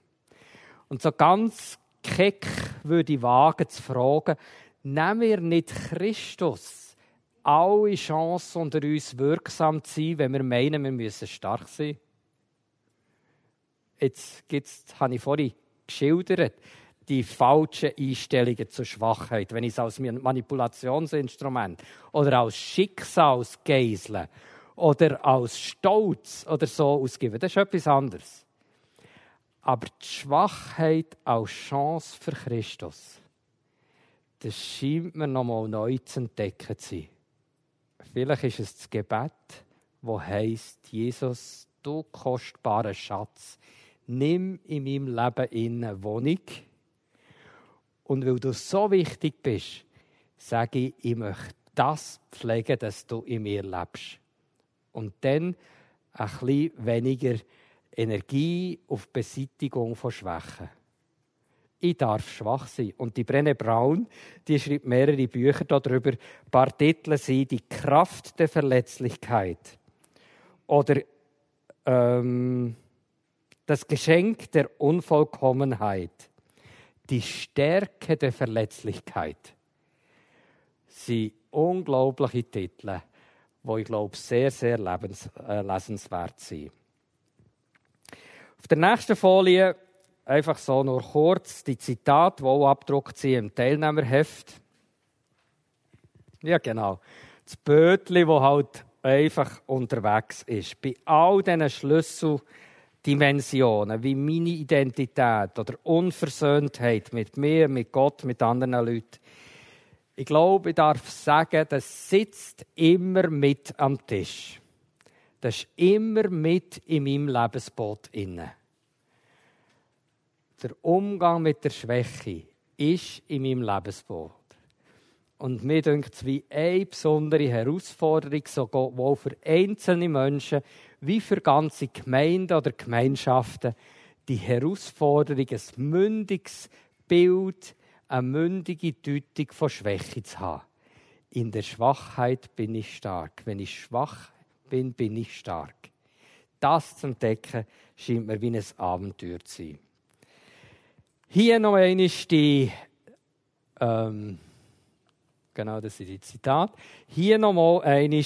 Und so ganz keck würde ich wagen zu fragen, nehmen wir nicht Christus alle Chancen unter uns wirksam zu sein, wenn wir meinen, wir müssen stark sein? Jetzt gibt's, habe ich vorhin geschildert, die falschen Einstellungen zur Schwachheit, wenn ich es als Manipulationsinstrument oder als Schicksalsgeisel oder als Stolz oder so ausgeben. Das ist etwas anderes. Aber die Schwachheit als Chance für Christus, das scheint mir nochmal neu zu entdecken zu sein. Vielleicht ist es das Gebet, wo heißt Jesus, du kostbarer Schatz, nimm in meinem Leben eine Wohnung. Und weil du so wichtig bist, sage ich, ich möchte das pflegen, dass du in mir lebst und dann ein bisschen weniger Energie auf Beseitigung von Schwächen. Ich darf schwach sein. Und die Brenne Braun, die schreibt mehrere Bücher darüber. Ein paar Titel sind «Die Kraft der Verletzlichkeit» oder ähm, «Das Geschenk der Unvollkommenheit», «Die Stärke der Verletzlichkeit». Sind unglaubliche Titel wo ich glaube, sehr, sehr lebens, äh, lesenswert sind. Auf der nächsten Folie einfach so nur kurz die Zitate, die auch abgedruckt sind im Teilnehmerheft. Ja, genau. Das Bötli, wo halt einfach unterwegs ist. Bei all diesen Schlüsseldimensionen, wie meine Identität oder Unversöhntheit mit mir, mit Gott, mit anderen Leuten, ich glaube, ich darf sagen, das sitzt immer mit am Tisch. Das ist immer mit in meinem Lebensboot inne. Der Umgang mit der Schwäche ist in meinem Lebensboot. Und mir denkt es wie eine besondere Herausforderung, sowohl für einzelne Menschen wie für ganze Gemeinden oder Gemeinschaften, die Herausforderung, ein mündiges Bild, eine mündige Deutung von Schwäche zu haben. In der Schwachheit bin ich stark. Wenn ich schwach bin, bin ich stark. Das zu entdecken, scheint mir wie ein Abenteuer zu sein. Hier noch einmal die, ähm, genau, das ist die Zitat. Hier noch mal einmal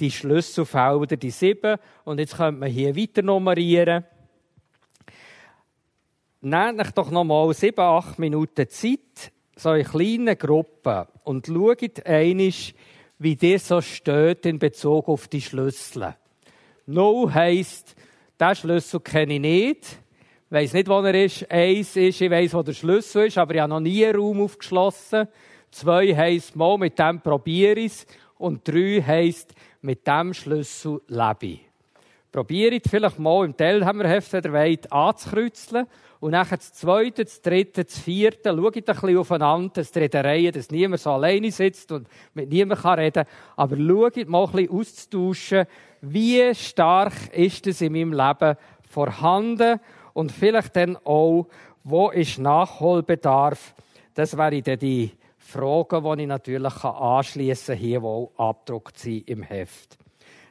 die Schlüsselfelder, die sieben. Und jetzt könnte man hier weiter nummerieren. Nehmt euch doch mal sieben, acht Minuten Zeit, so in kleinen Gruppen, und schaut einmal, wie dir so steht in Bezug auf die Schlüssel. No heisst, diesen Schlüssel kenne ich nicht. Ich weiss nicht, wo er ist. Eins ist, ich weiss, wo der Schlüssel ist, aber ich habe noch nie einen Raum aufgeschlossen. Zwei heisst, mal, mit dem probiere ich es. Und drei heisst, mit dem Schlüssel lebe ich. Probiert vielleicht mal im Teilhammerheft, ihr wollt, anzukreuzeln. Und dann das Zweite, das Dritte, das Vierte. Schaut ein bisschen aufeinander, dass die Redereien, dass niemand so alleine sitzt und mit niemandem reden kann. Aber schaut mal ein bisschen auszutauschen, wie stark ist es in meinem Leben vorhanden und vielleicht dann auch, wo ist Nachholbedarf. Das wäre dann die Fragen, die ich natürlich anschließen kann, hier, die auch abgedruckt sind im Heft.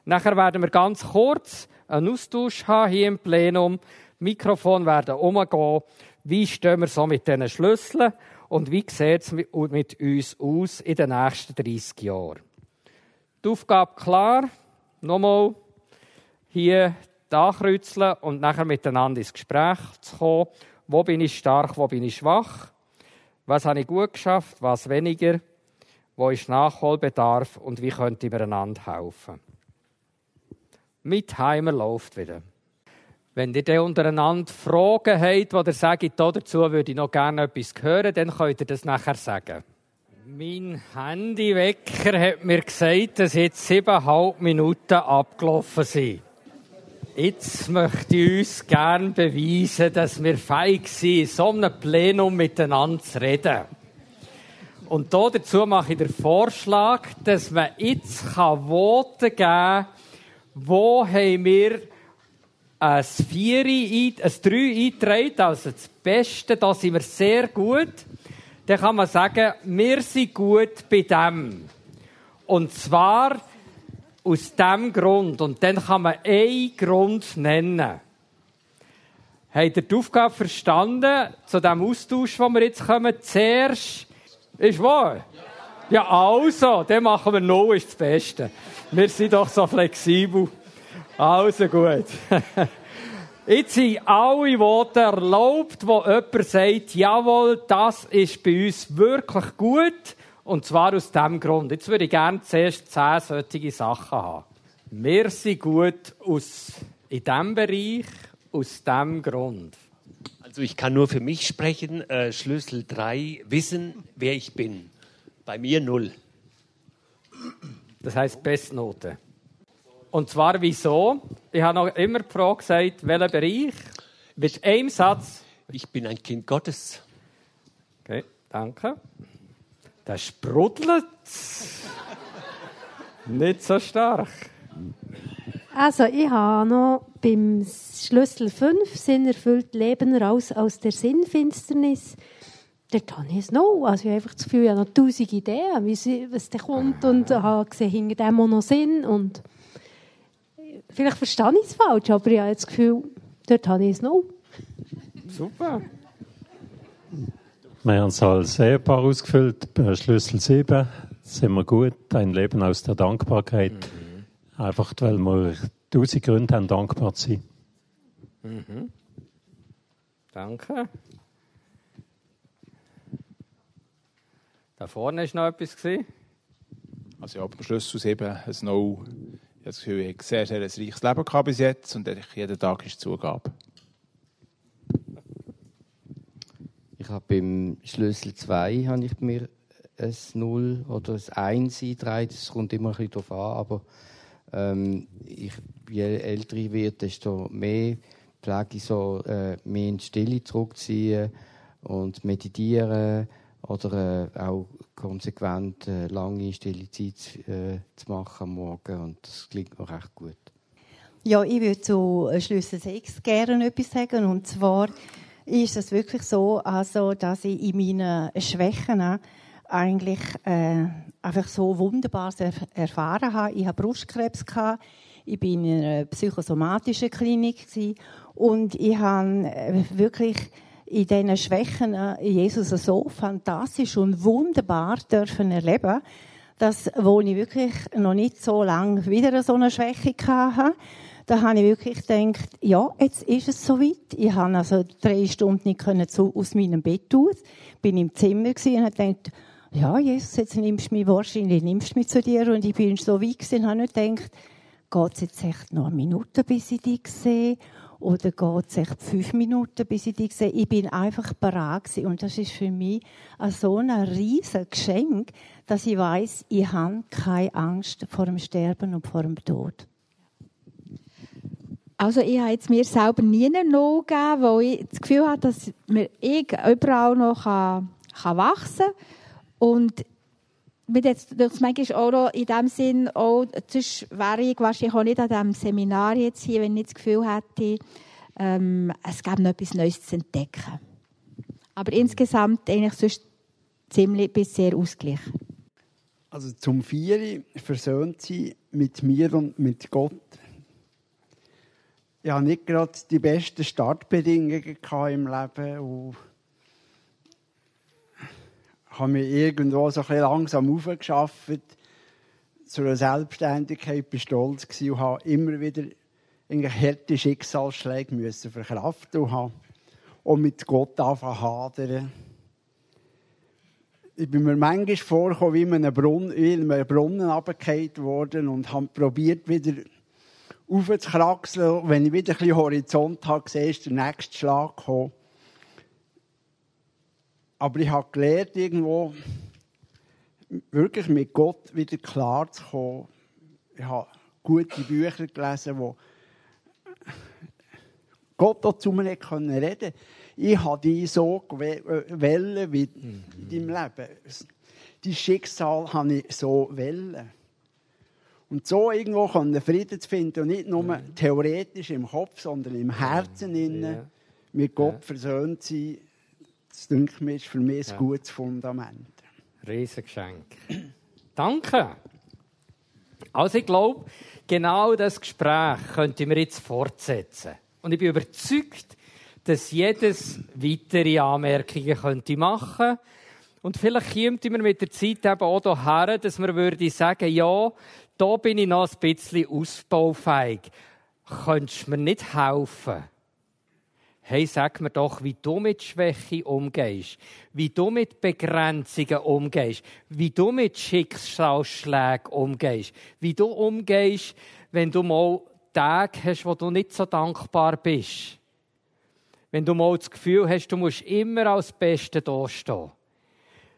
Nachher werden wir ganz kurz einen Austausch haben hier im Plenum. Mikrofon werden umgehen. Wie stehen wir so mit diesen Schlüsseln und wie sieht es mit uns aus in den nächsten 30 Jahren? Die Aufgabe klar. Nochmal hier ankreuzeln und nachher miteinander ins Gespräch zu kommen. Wo bin ich stark, wo bin ich schwach? Was habe ich gut geschafft, was weniger? Wo ist Nachholbedarf und wie könnte ich mir einander helfen? Mit Heimer läuft wieder. Wenn ihr dann untereinander Fragen habt, die ihr sagt, dazu würde ich noch gerne etwas hören, dann könnt ihr das nachher sagen. Mein Handywecker hat mir gesagt, dass jetzt siebeneinhalb Minuten abgelaufen sind. Jetzt möchte ich uns gerne beweisen, dass wir feig sind, in so einem Plenum miteinander zu reden. Und da dazu mache ich den Vorschlag, dass man jetzt Voten geben kann, wo haben wir ein Vieri, ein Drei eingetragen, also das Beste, da sind wir sehr gut. Dann kann man sagen, wir sind gut bei dem. Und zwar, aus dem Grund. Und dann kann man einen Grund nennen. Habt ihr die Aufgabe verstanden, zu dem Austausch, wo wir jetzt kommen? Zuerst, ist wahr? Ja, also, dann machen wir noch, ist das Beste. Wir sind doch so flexibel. Also gut. Jetzt sind alle Worte erlaubt, wo jemand sagt, jawohl, das ist bei uns wirklich gut. Und zwar aus dem Grund. Jetzt würde ich gerne zuerst zehn solche Sachen haben. Wir sind gut aus, in diesem Bereich, aus diesem Grund. Also ich kann nur für mich sprechen. Äh, Schlüssel 3, wissen, wer ich bin. Bei mir null. Das heißt Bestnote. Und zwar wieso? Ich habe noch immer die Frage gesagt, welcher Bereich? Mit einem Satz. Ich bin ein Kind Gottes. Okay, danke. Der sprudelt. Nicht so stark. Also, ich habe noch beim Schlüssel 5 Sinn erfüllt Leben raus aus der Sinnfinsternis. Dort habe ich es noch. Also, ich habe einfach das Gefühl, ich habe noch tausend Ideen, wie was da kommt. Und habe gesehen, hinter dem auch noch Sinn. Und vielleicht verstehe ich es falsch, aber ich habe das Gefühl, dort habe ich es noch. Super. Wir haben es als Ehepaar ausgefüllt, Schlüssel 7 sind wir gut, ein Leben aus der Dankbarkeit. Mhm. Einfach, weil wir tausend Gründe haben, dankbar zu sein. Mhm. Danke. Da vorne war noch etwas. Also ja, beim Schlüssel 7 ein No. Das Gefühl, ich habe sehr, sehr ein reiches Leben gehabt bis jetzt und jeden Tag ist Zugabe. Ich habe beim Schlüssel 2 habe ich mir ein 0 oder ein 1 eingetragen. Das kommt immer ein bisschen darauf an. Aber ähm, ich, je älter ich werde, desto mehr pflege ich so, äh, mehr in die Stille zurückziehen und meditieren oder äh, auch konsequent äh, lange stille Zeit äh, zu machen am Morgen. Und das klingt mir recht gut. Ja, ich würde zu Schlüssel 6 gerne etwas sagen. Und zwar ist es wirklich so, also, dass ich in meinen Schwächen eigentlich äh, einfach so wunderbar erfahren habe. Ich habe Brustkrebs gehabt. Ich bin in einer psychosomatischen Klinik und ich habe äh, wirklich in diesen Schwächen Jesus so fantastisch und wunderbar dürfen erleben, dass, wo ich wirklich noch nicht so lange wieder so eine Schwäche hatte, da habe ich wirklich gedacht, ja, jetzt ist es soweit. Ich habe also drei Stunden nicht können zu, aus meinem Bett aus, bin im Zimmer und habe gedacht, ja, Jesus, jetzt nimmst du mich wahrscheinlich, nimmst du mich zu dir und ich bin so weit und habe nicht gedacht, geht es jetzt echt noch eine Minute, bis ich dich sehe? Oder geht es echt fünf Minuten, bis ich dich sehe? Ich bin einfach bereit. Und das ist für mich so ein riesiges Geschenk, dass ich weiß, ich habe keine Angst vor dem Sterben und vor dem Tod. Also ich habe jetzt mir selber nie eine No gegeben, weil ich das Gefühl habe, dass ich überall noch wachsen kann. Und mir jetzt das manchmal auch noch in dem Sinn, auch, sonst wäre ich wahrscheinlich auch nicht an diesem Seminar jetzt hier, wenn ich das Gefühl hätte, ähm, es gäbe noch etwas Neues zu entdecken. Aber insgesamt eigentlich sonst ziemlich bis sehr ausgeglichen. Also zum Vieri versöhnt sie mit mir und mit Gott. Ich hatte nicht gerade die besten Startbedingungen im Leben und habe mich irgendwo so ein langsam aufgeschafft zu einer Selbstständigkeit, bin stolz und habe immer wieder harte Schicksalsschläge müssen verkraften und auch mit Gott anfangen hadern. Ich bin mir manchmal vorgekommen, wie in einem Brunnen, in einem Brunnen runtergefallen worden und habe probiert, wieder aufzukraxeln. Wenn ich wieder ein bisschen Horizont habe, gesehen, ist der nächste Schlag gekommen. Aber ich habe gelernt, irgendwo wirklich mit Gott wieder klar zu kommen. Ich habe gute Bücher gelesen, wo Gott auch zu mir reden konnte. Ich habe die so wählen wie in deinem Leben. Die Schicksal habe ich so wählen. Und so irgendwo Frieden zu finden und nicht nur theoretisch im Kopf, sondern im Herzen innen mit Gott versöhnt sein das denke ich, ist für mich ein ja. gutes Fundament. Riesengeschenk. Danke. Also ich glaube, genau das Gespräch könnten wir jetzt fortsetzen. Und ich bin überzeugt, dass jedes weitere Anmerkungen könnte machen und vielleicht kommt wir mit der Zeit eben auch daher, dass wir würde sagen, ja, da bin ich noch ein bisschen ausbaufähig. Könntest du mir nicht helfen? Hey, sag mir doch, wie du mit Schwäche umgehst, wie du mit Begrenzungen umgehst, wie du mit Schicksalsschlägen umgehst, wie du umgehst, wenn du mal Tage hast, wo du nicht so dankbar bist. Wenn du mal das Gefühl hast, du musst immer als Beste dastehen.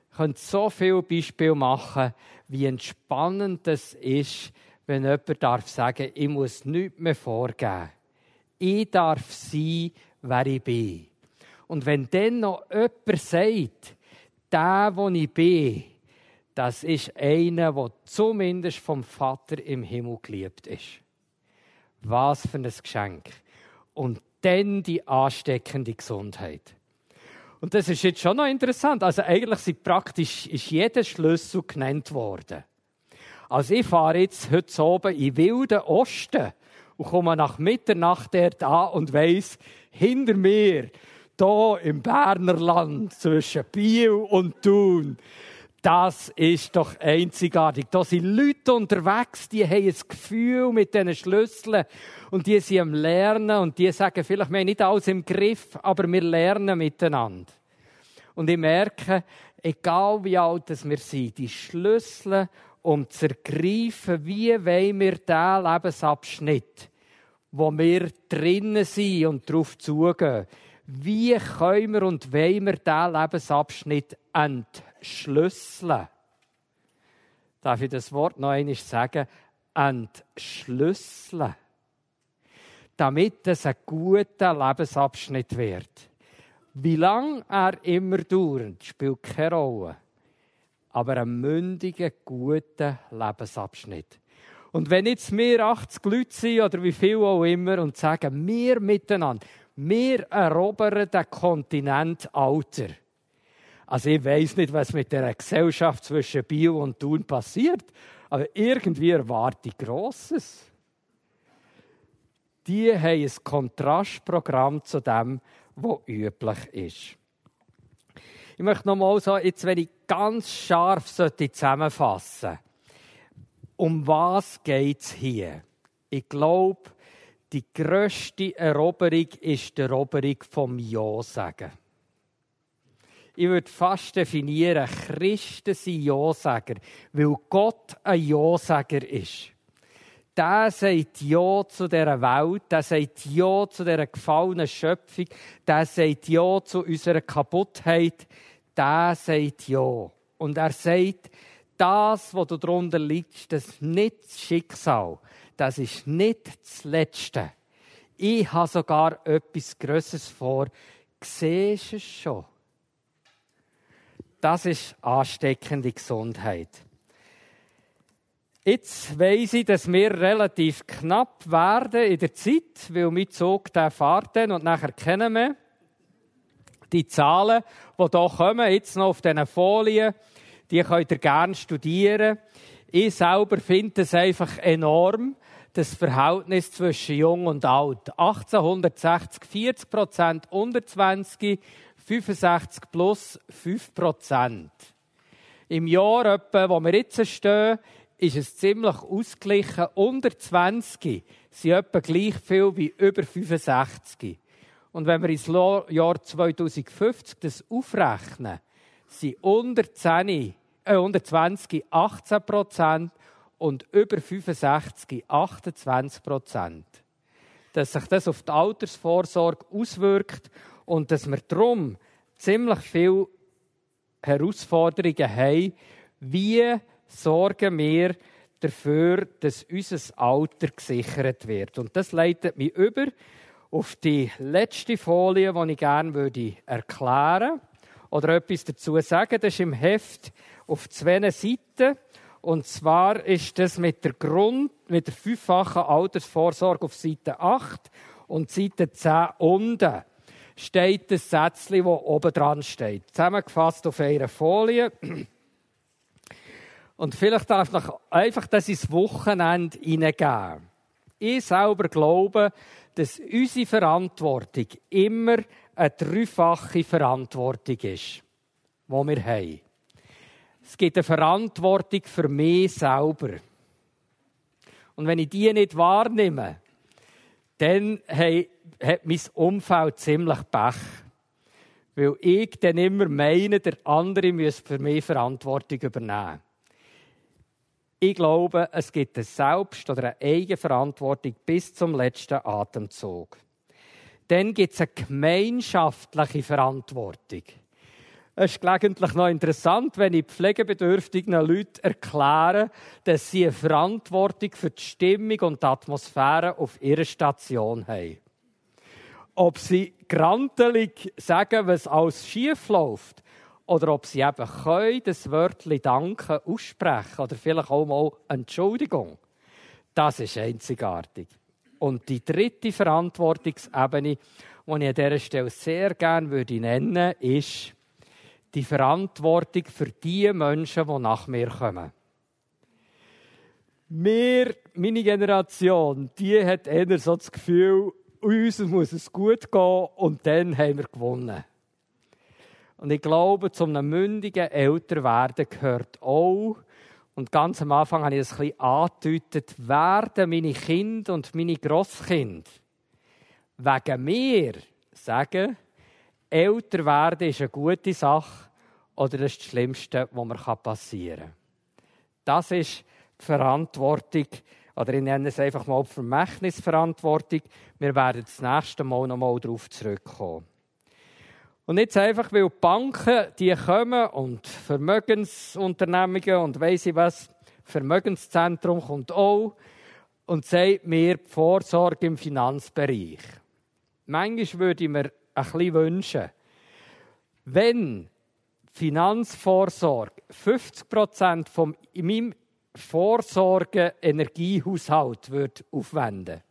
Ich könnte so viele Beispiele machen, wie entspannend es ist, wenn jemand darf sagen, ich muss nichts mehr vorgeben. Ich darf sein, wer ich bin. Und wenn dann noch jemand sagt, der, wo ich bin, das ist einer, der zumindest vom Vater im Himmel geliebt ist. Was für ein Geschenk. Und dann die ansteckende Gesundheit. Und das ist jetzt schon noch interessant. Also eigentlich sind praktisch ist jeder Schlüssel genannt worden. Also ich fahre jetzt heute oben in wilden Osten und komme nach Mitternacht dort an und weiss, hinter mir, da im Berner Land zwischen Biel und Thun, das ist doch einzigartig. Da sind Leute unterwegs, die haben ein Gefühl mit diesen Schlüsseln und die sind am Lernen und die sagen vielleicht, wir haben nicht alles im Griff, aber wir lernen miteinander. Und ich merke, egal wie alt wir sind, die Schlüssel, um zu ergreifen, wie wollen wir diesen Lebensabschnitt wo wir drinnen sind und darauf zugehen. Wie können wir und wollen wir diesen Lebensabschnitt entschlüsseln? Darf ich das Wort noch einmal sagen? Entschlüsseln. Damit es ein guter Lebensabschnitt wird. Wie lang er immer dauert, spielt keine Rolle. Aber ein mündiger, guter Lebensabschnitt. Und wenn jetzt wir 80 Leute sind oder wie viel auch immer und sagen, wir miteinander, wir erobern den Kontinent Alter. Also ich weiß nicht, was mit der Gesellschaft zwischen Bio und Thun passiert, aber irgendwie erwarte ich Grosses. Die haben ein Kontrastprogramm zu dem, was üblich ist. Ich möchte nochmal so, jetzt, wenn ich ganz scharf zusammenfassen sollte, um was geht es hier? Ich glaube, die grösste Eroberung ist die Eroberung vom Ja-Sagen. Ich würde fast definieren, Christen sind Ja-Sager, weil Gott ein Ja-Sager ist. Der sagt Ja zu dieser Welt, der sagt Ja zu dieser gefallenen Schöpfung, der sagt Ja zu unserer Kaputtheit, der sagt Ja. Und er sagt, das, was du darunter liegst, das ist nicht das Schicksal. Das ist nicht das Letzte. Ich habe sogar etwas Größeres vor. Siehst du es schon? Das ist ansteckende Gesundheit. Jetzt weiss ich, dass wir relativ knapp werden in der Zeit, weil mein Zug der fährt und nachher kennen wir die Zahlen, die hier kommen, jetzt noch auf diesen Folien, die könnt ihr gerne studieren. Ich selber finde es einfach enorm, das Verhältnis zwischen Jung und Alt. 1860 40 Prozent unter 20, 65 plus 5 Prozent. Im Jahr, etwa, wo wir jetzt stehen, ist es ziemlich ausgeglichen. Unter 20 sind etwa gleich viel wie über 65. Und wenn wir ins Jahr 2050 das aufrechnen, sind unter 10 äh, unter 20 18 Prozent und über 65 28 Prozent. Dass sich das auf die Altersvorsorge auswirkt und dass wir darum ziemlich viele Herausforderungen haben, wie sorgen wir dafür, dass unser Alter gesichert wird. Und das leitet mich über auf die letzte Folie, die ich gerne erklären würde oder etwas dazu sagen. Das ist im Heft auf zwei Seiten. Und zwar ist das mit der Grund, mit der fünffachen Altersvorsorge auf Seite 8 und Seite 10 unten steht das Sätzchen, das oben dran steht. Zusammengefasst auf einer Folie. Und vielleicht darf ich einfach das ins Wochenende hineingeben. Ich selber glaube, dass unsere Verantwortung immer eine dreifache Verantwortung ist, die wir haben. Es gibt eine Verantwortung für mich selber. Und wenn ich die nicht wahrnehme, dann hat mein Umfeld ziemlich Pech. Weil ich dann immer meine, der andere müsse für mich Verantwortung übernehmen. Ich glaube, es gibt eine Selbst- oder eine Eigenverantwortung bis zum letzten Atemzug. Dann gibt es eine gemeinschaftliche Verantwortung. Es ist gelegentlich noch interessant, wenn ich pflegebedürftigen Leuten erkläre, dass sie eine Verantwortung für die Stimmung und die Atmosphäre auf ihrer Station haben. Ob sie grantelig sagen, was alles schief läuft, oder ob sie eben können, das Wörtchen Danke aussprechen oder vielleicht auch mal Entschuldigung. Das ist einzigartig. Und die dritte Verantwortungsebene, die ich an dieser Stelle sehr gerne nennen würde, ist, die Verantwortung für die Menschen, die nach mir kommen. Wir, meine Generation, die hat eher so das Gefühl, uns muss es gut gehen und dann haben wir gewonnen. Und ich glaube, zum einem mündigen Älterwerden gehört auch, und ganz am Anfang habe ich das ein bisschen angedeutet, werden meine Kinder und meine Grosskinder wegen mir sagen, älter werden ist eine gute Sache oder das ist das Schlimmste, was mir passieren kann. Das ist die Verantwortung, oder ich nenne es einfach mal die Vermächtnisverantwortung. Wir werden das nächste Mal noch mal darauf zurückkommen. Und jetzt einfach, weil die Banken, die kommen und Vermögensunternehmungen und weiss ich was, Vermögenszentrum kommt auch und sagt mir die Vorsorge im Finanzbereich. Manchmal würde ich mir ein bisschen wünschen, wenn Finanzvorsorge 50 Prozent von meinem Vorsorge Energiehaushalt würde aufwenden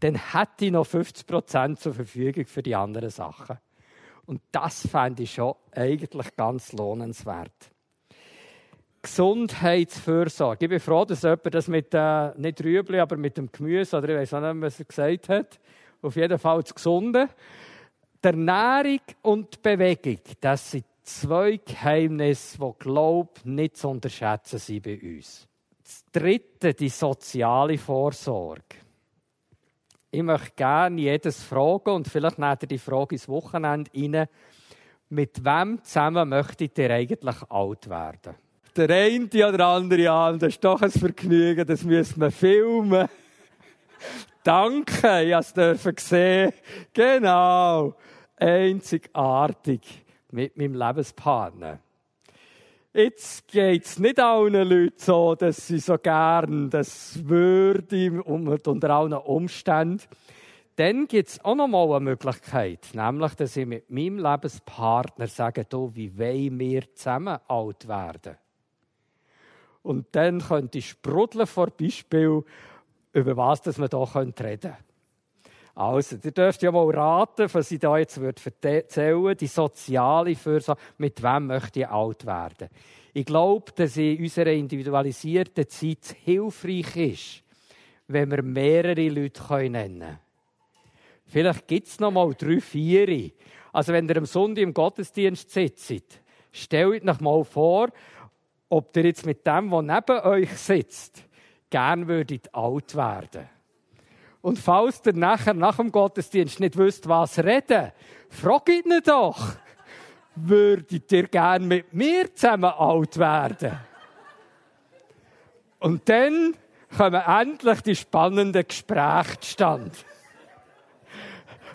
dann hätte ich noch 50 Prozent zur Verfügung für die anderen Sachen. Und das fände ich schon eigentlich ganz lohnenswert. Gesundheitsfürsorge. Ich bin froh, dass jemand das mit, äh, nicht Rüebli, aber mit dem Gemüse, oder ich weiß auch nicht, was er gesagt hat, auf jeden Fall das Gesunde. Die Ernährung und die Bewegung, das sind zwei Geheimnisse, die, glaube ich, nicht zu unterschätzen sind bei uns. Das dritte, die soziale Vorsorge. Ich möchte gerne jedes fragen und vielleicht nehmt ihr die Frage ins Wochenende rein. Mit wem zusammen möchtet ihr eigentlich alt werden? Der eine oder andere an, das ist doch ein Vergnügen, das müssen wir filmen. Danke, ich durfte sehen. Genau. Einzigartig mit meinem Lebenspartner. Jetzt geht es nicht allen Leuten so, dass sie so gern das würde und unter allen Umständen. Dann gibt es auch noch mal eine Möglichkeit, nämlich, dass ich mit meinem Lebenspartner sage, du, wie wollen wir zusammen alt werden? Und dann könnte ich sprudeln vor Beispiel, über was dass wir hier reden können. Also, ihr dürft ja mal raten, was ich da jetzt erzählen die soziale Fürsorge, mit wem möchte ich alt werden. Ich glaube, dass in unserer individualisierten Zeit hilfreich ist, wenn wir mehrere Leute nennen können. Vielleicht gibt es noch mal drei, vier. Also, wenn ihr am Sonntag im Gottesdienst sitzt, stellt euch mal vor, ob ihr jetzt mit dem, der neben euch sitzt, gern würdet alt werden. Und falls ihr nachher nach dem Gottesdienst nicht wisst, was reden, fragt ihn doch. Würdet ihr gern mit mir zusammen alt werden? Und dann kommen endlich die spannenden Gespräche zustande.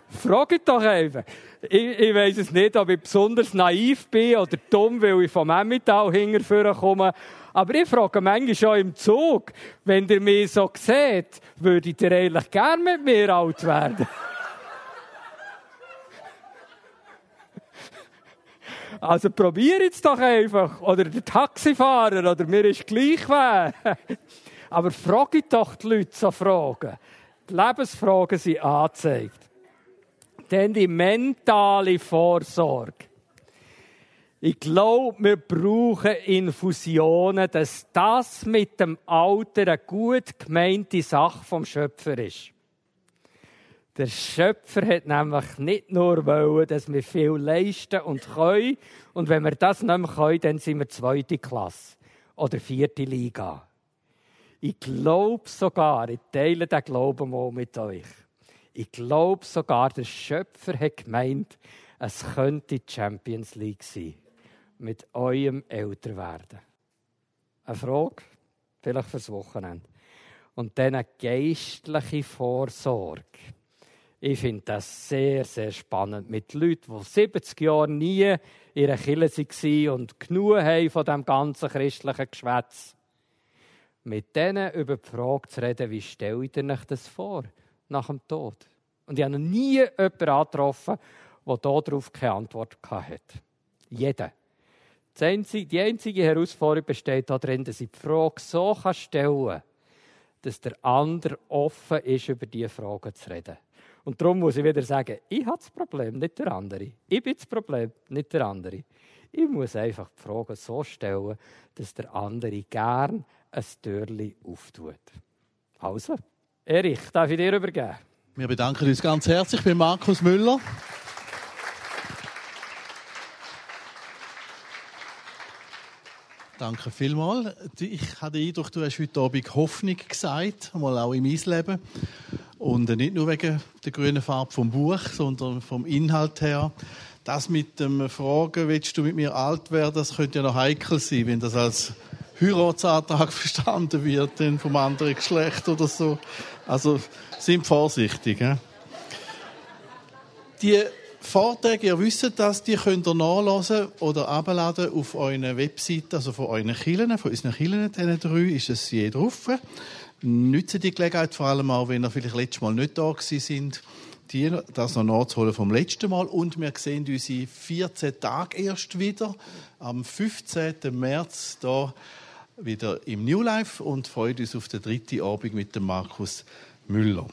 Fragt doch einfach ich, ich weiß es nicht, ob ich besonders naiv bin oder dumm, weil ich vom Emmental hinterher komme. Aber ich frage manchmal schon im Zug, wenn ihr mich so seht, würdet ihr eigentlich gern mit mir alt werden? Also probiert es doch einfach. Oder der Taxifahrer, oder mir ist gleich wer. Aber fragt doch die Leute so Fragen. Die Lebensfragen sind angezeigt. Dann die mentale Vorsorge. Ich glaube, wir brauchen Infusionen, dass das mit dem Alter eine gut gemeinte Sache vom Schöpfer ist. Der Schöpfer hat nämlich nicht nur wollen, dass wir viel leisten und können. Und wenn wir das nicht mehr können, dann sind wir zweite Klasse oder vierte Liga. Ich glaube sogar, ich teile den Glauben mal mit euch ich glaube sogar, der Schöpfer hat gemeint, es könnte die Champions League sein. Mit eurem Älterwerden. Eine Frage, vielleicht fürs Wochenende. Und dann eine geistliche Vorsorge. Ich finde das sehr, sehr spannend. Mit Leuten, die 70 Jahre nie in einer waren und genug haben von dem ganzen christlichen Geschwätz. Mit denen über die Frage zu reden, wie stellt ihr euch das vor? Nach dem Tod. Und ich habe noch nie jemanden angetroffen, der darauf keine Antwort hatte. Jeder. Die einzige Herausforderung besteht darin, dass ich die Frage so stellen kann, dass der andere offen ist, über diese Fragen zu reden. Und darum muss ich wieder sagen, ich habe das Problem, nicht der andere. Ich bin das Problem, nicht der andere. Ich muss einfach die Fragen so stellen, dass der andere gern ein Türchen auftut. Also, Erich, darf ich dir übergeben? Wir bedanken uns ganz herzlich bei Markus Müller. Danke vielmals. Ich habe den Eindruck, du hast heute Abend Hoffnung gesagt, mal auch in mein Leben. Und nicht nur wegen der grünen Farbe vom Buch, sondern vom Inhalt her. Das mit dem Fragen, willst du mit mir alt werden, das könnte ja noch heikel sein, wenn das als Heiratsantrag verstanden wird dann vom anderen Geschlecht oder so. Also sind vorsichtig. He? Die Vorträge, ihr wisst das, die könnt ihr nachlesen oder abladen auf eurer Webseite, also von euren Kirchen, von unseren Kirchen, diesen drei, ist es je drauf. Nützen die Gelegenheit, vor allem auch, wenn ihr vielleicht letztes Mal nicht da sind, die, das noch nachzuholen vom letzten Mal. Und wir sehen uns in 14 Tagen erst wieder, am 15. März, hier wieder im New Life und freuen uns auf den dritten Abend mit dem Markus Müller.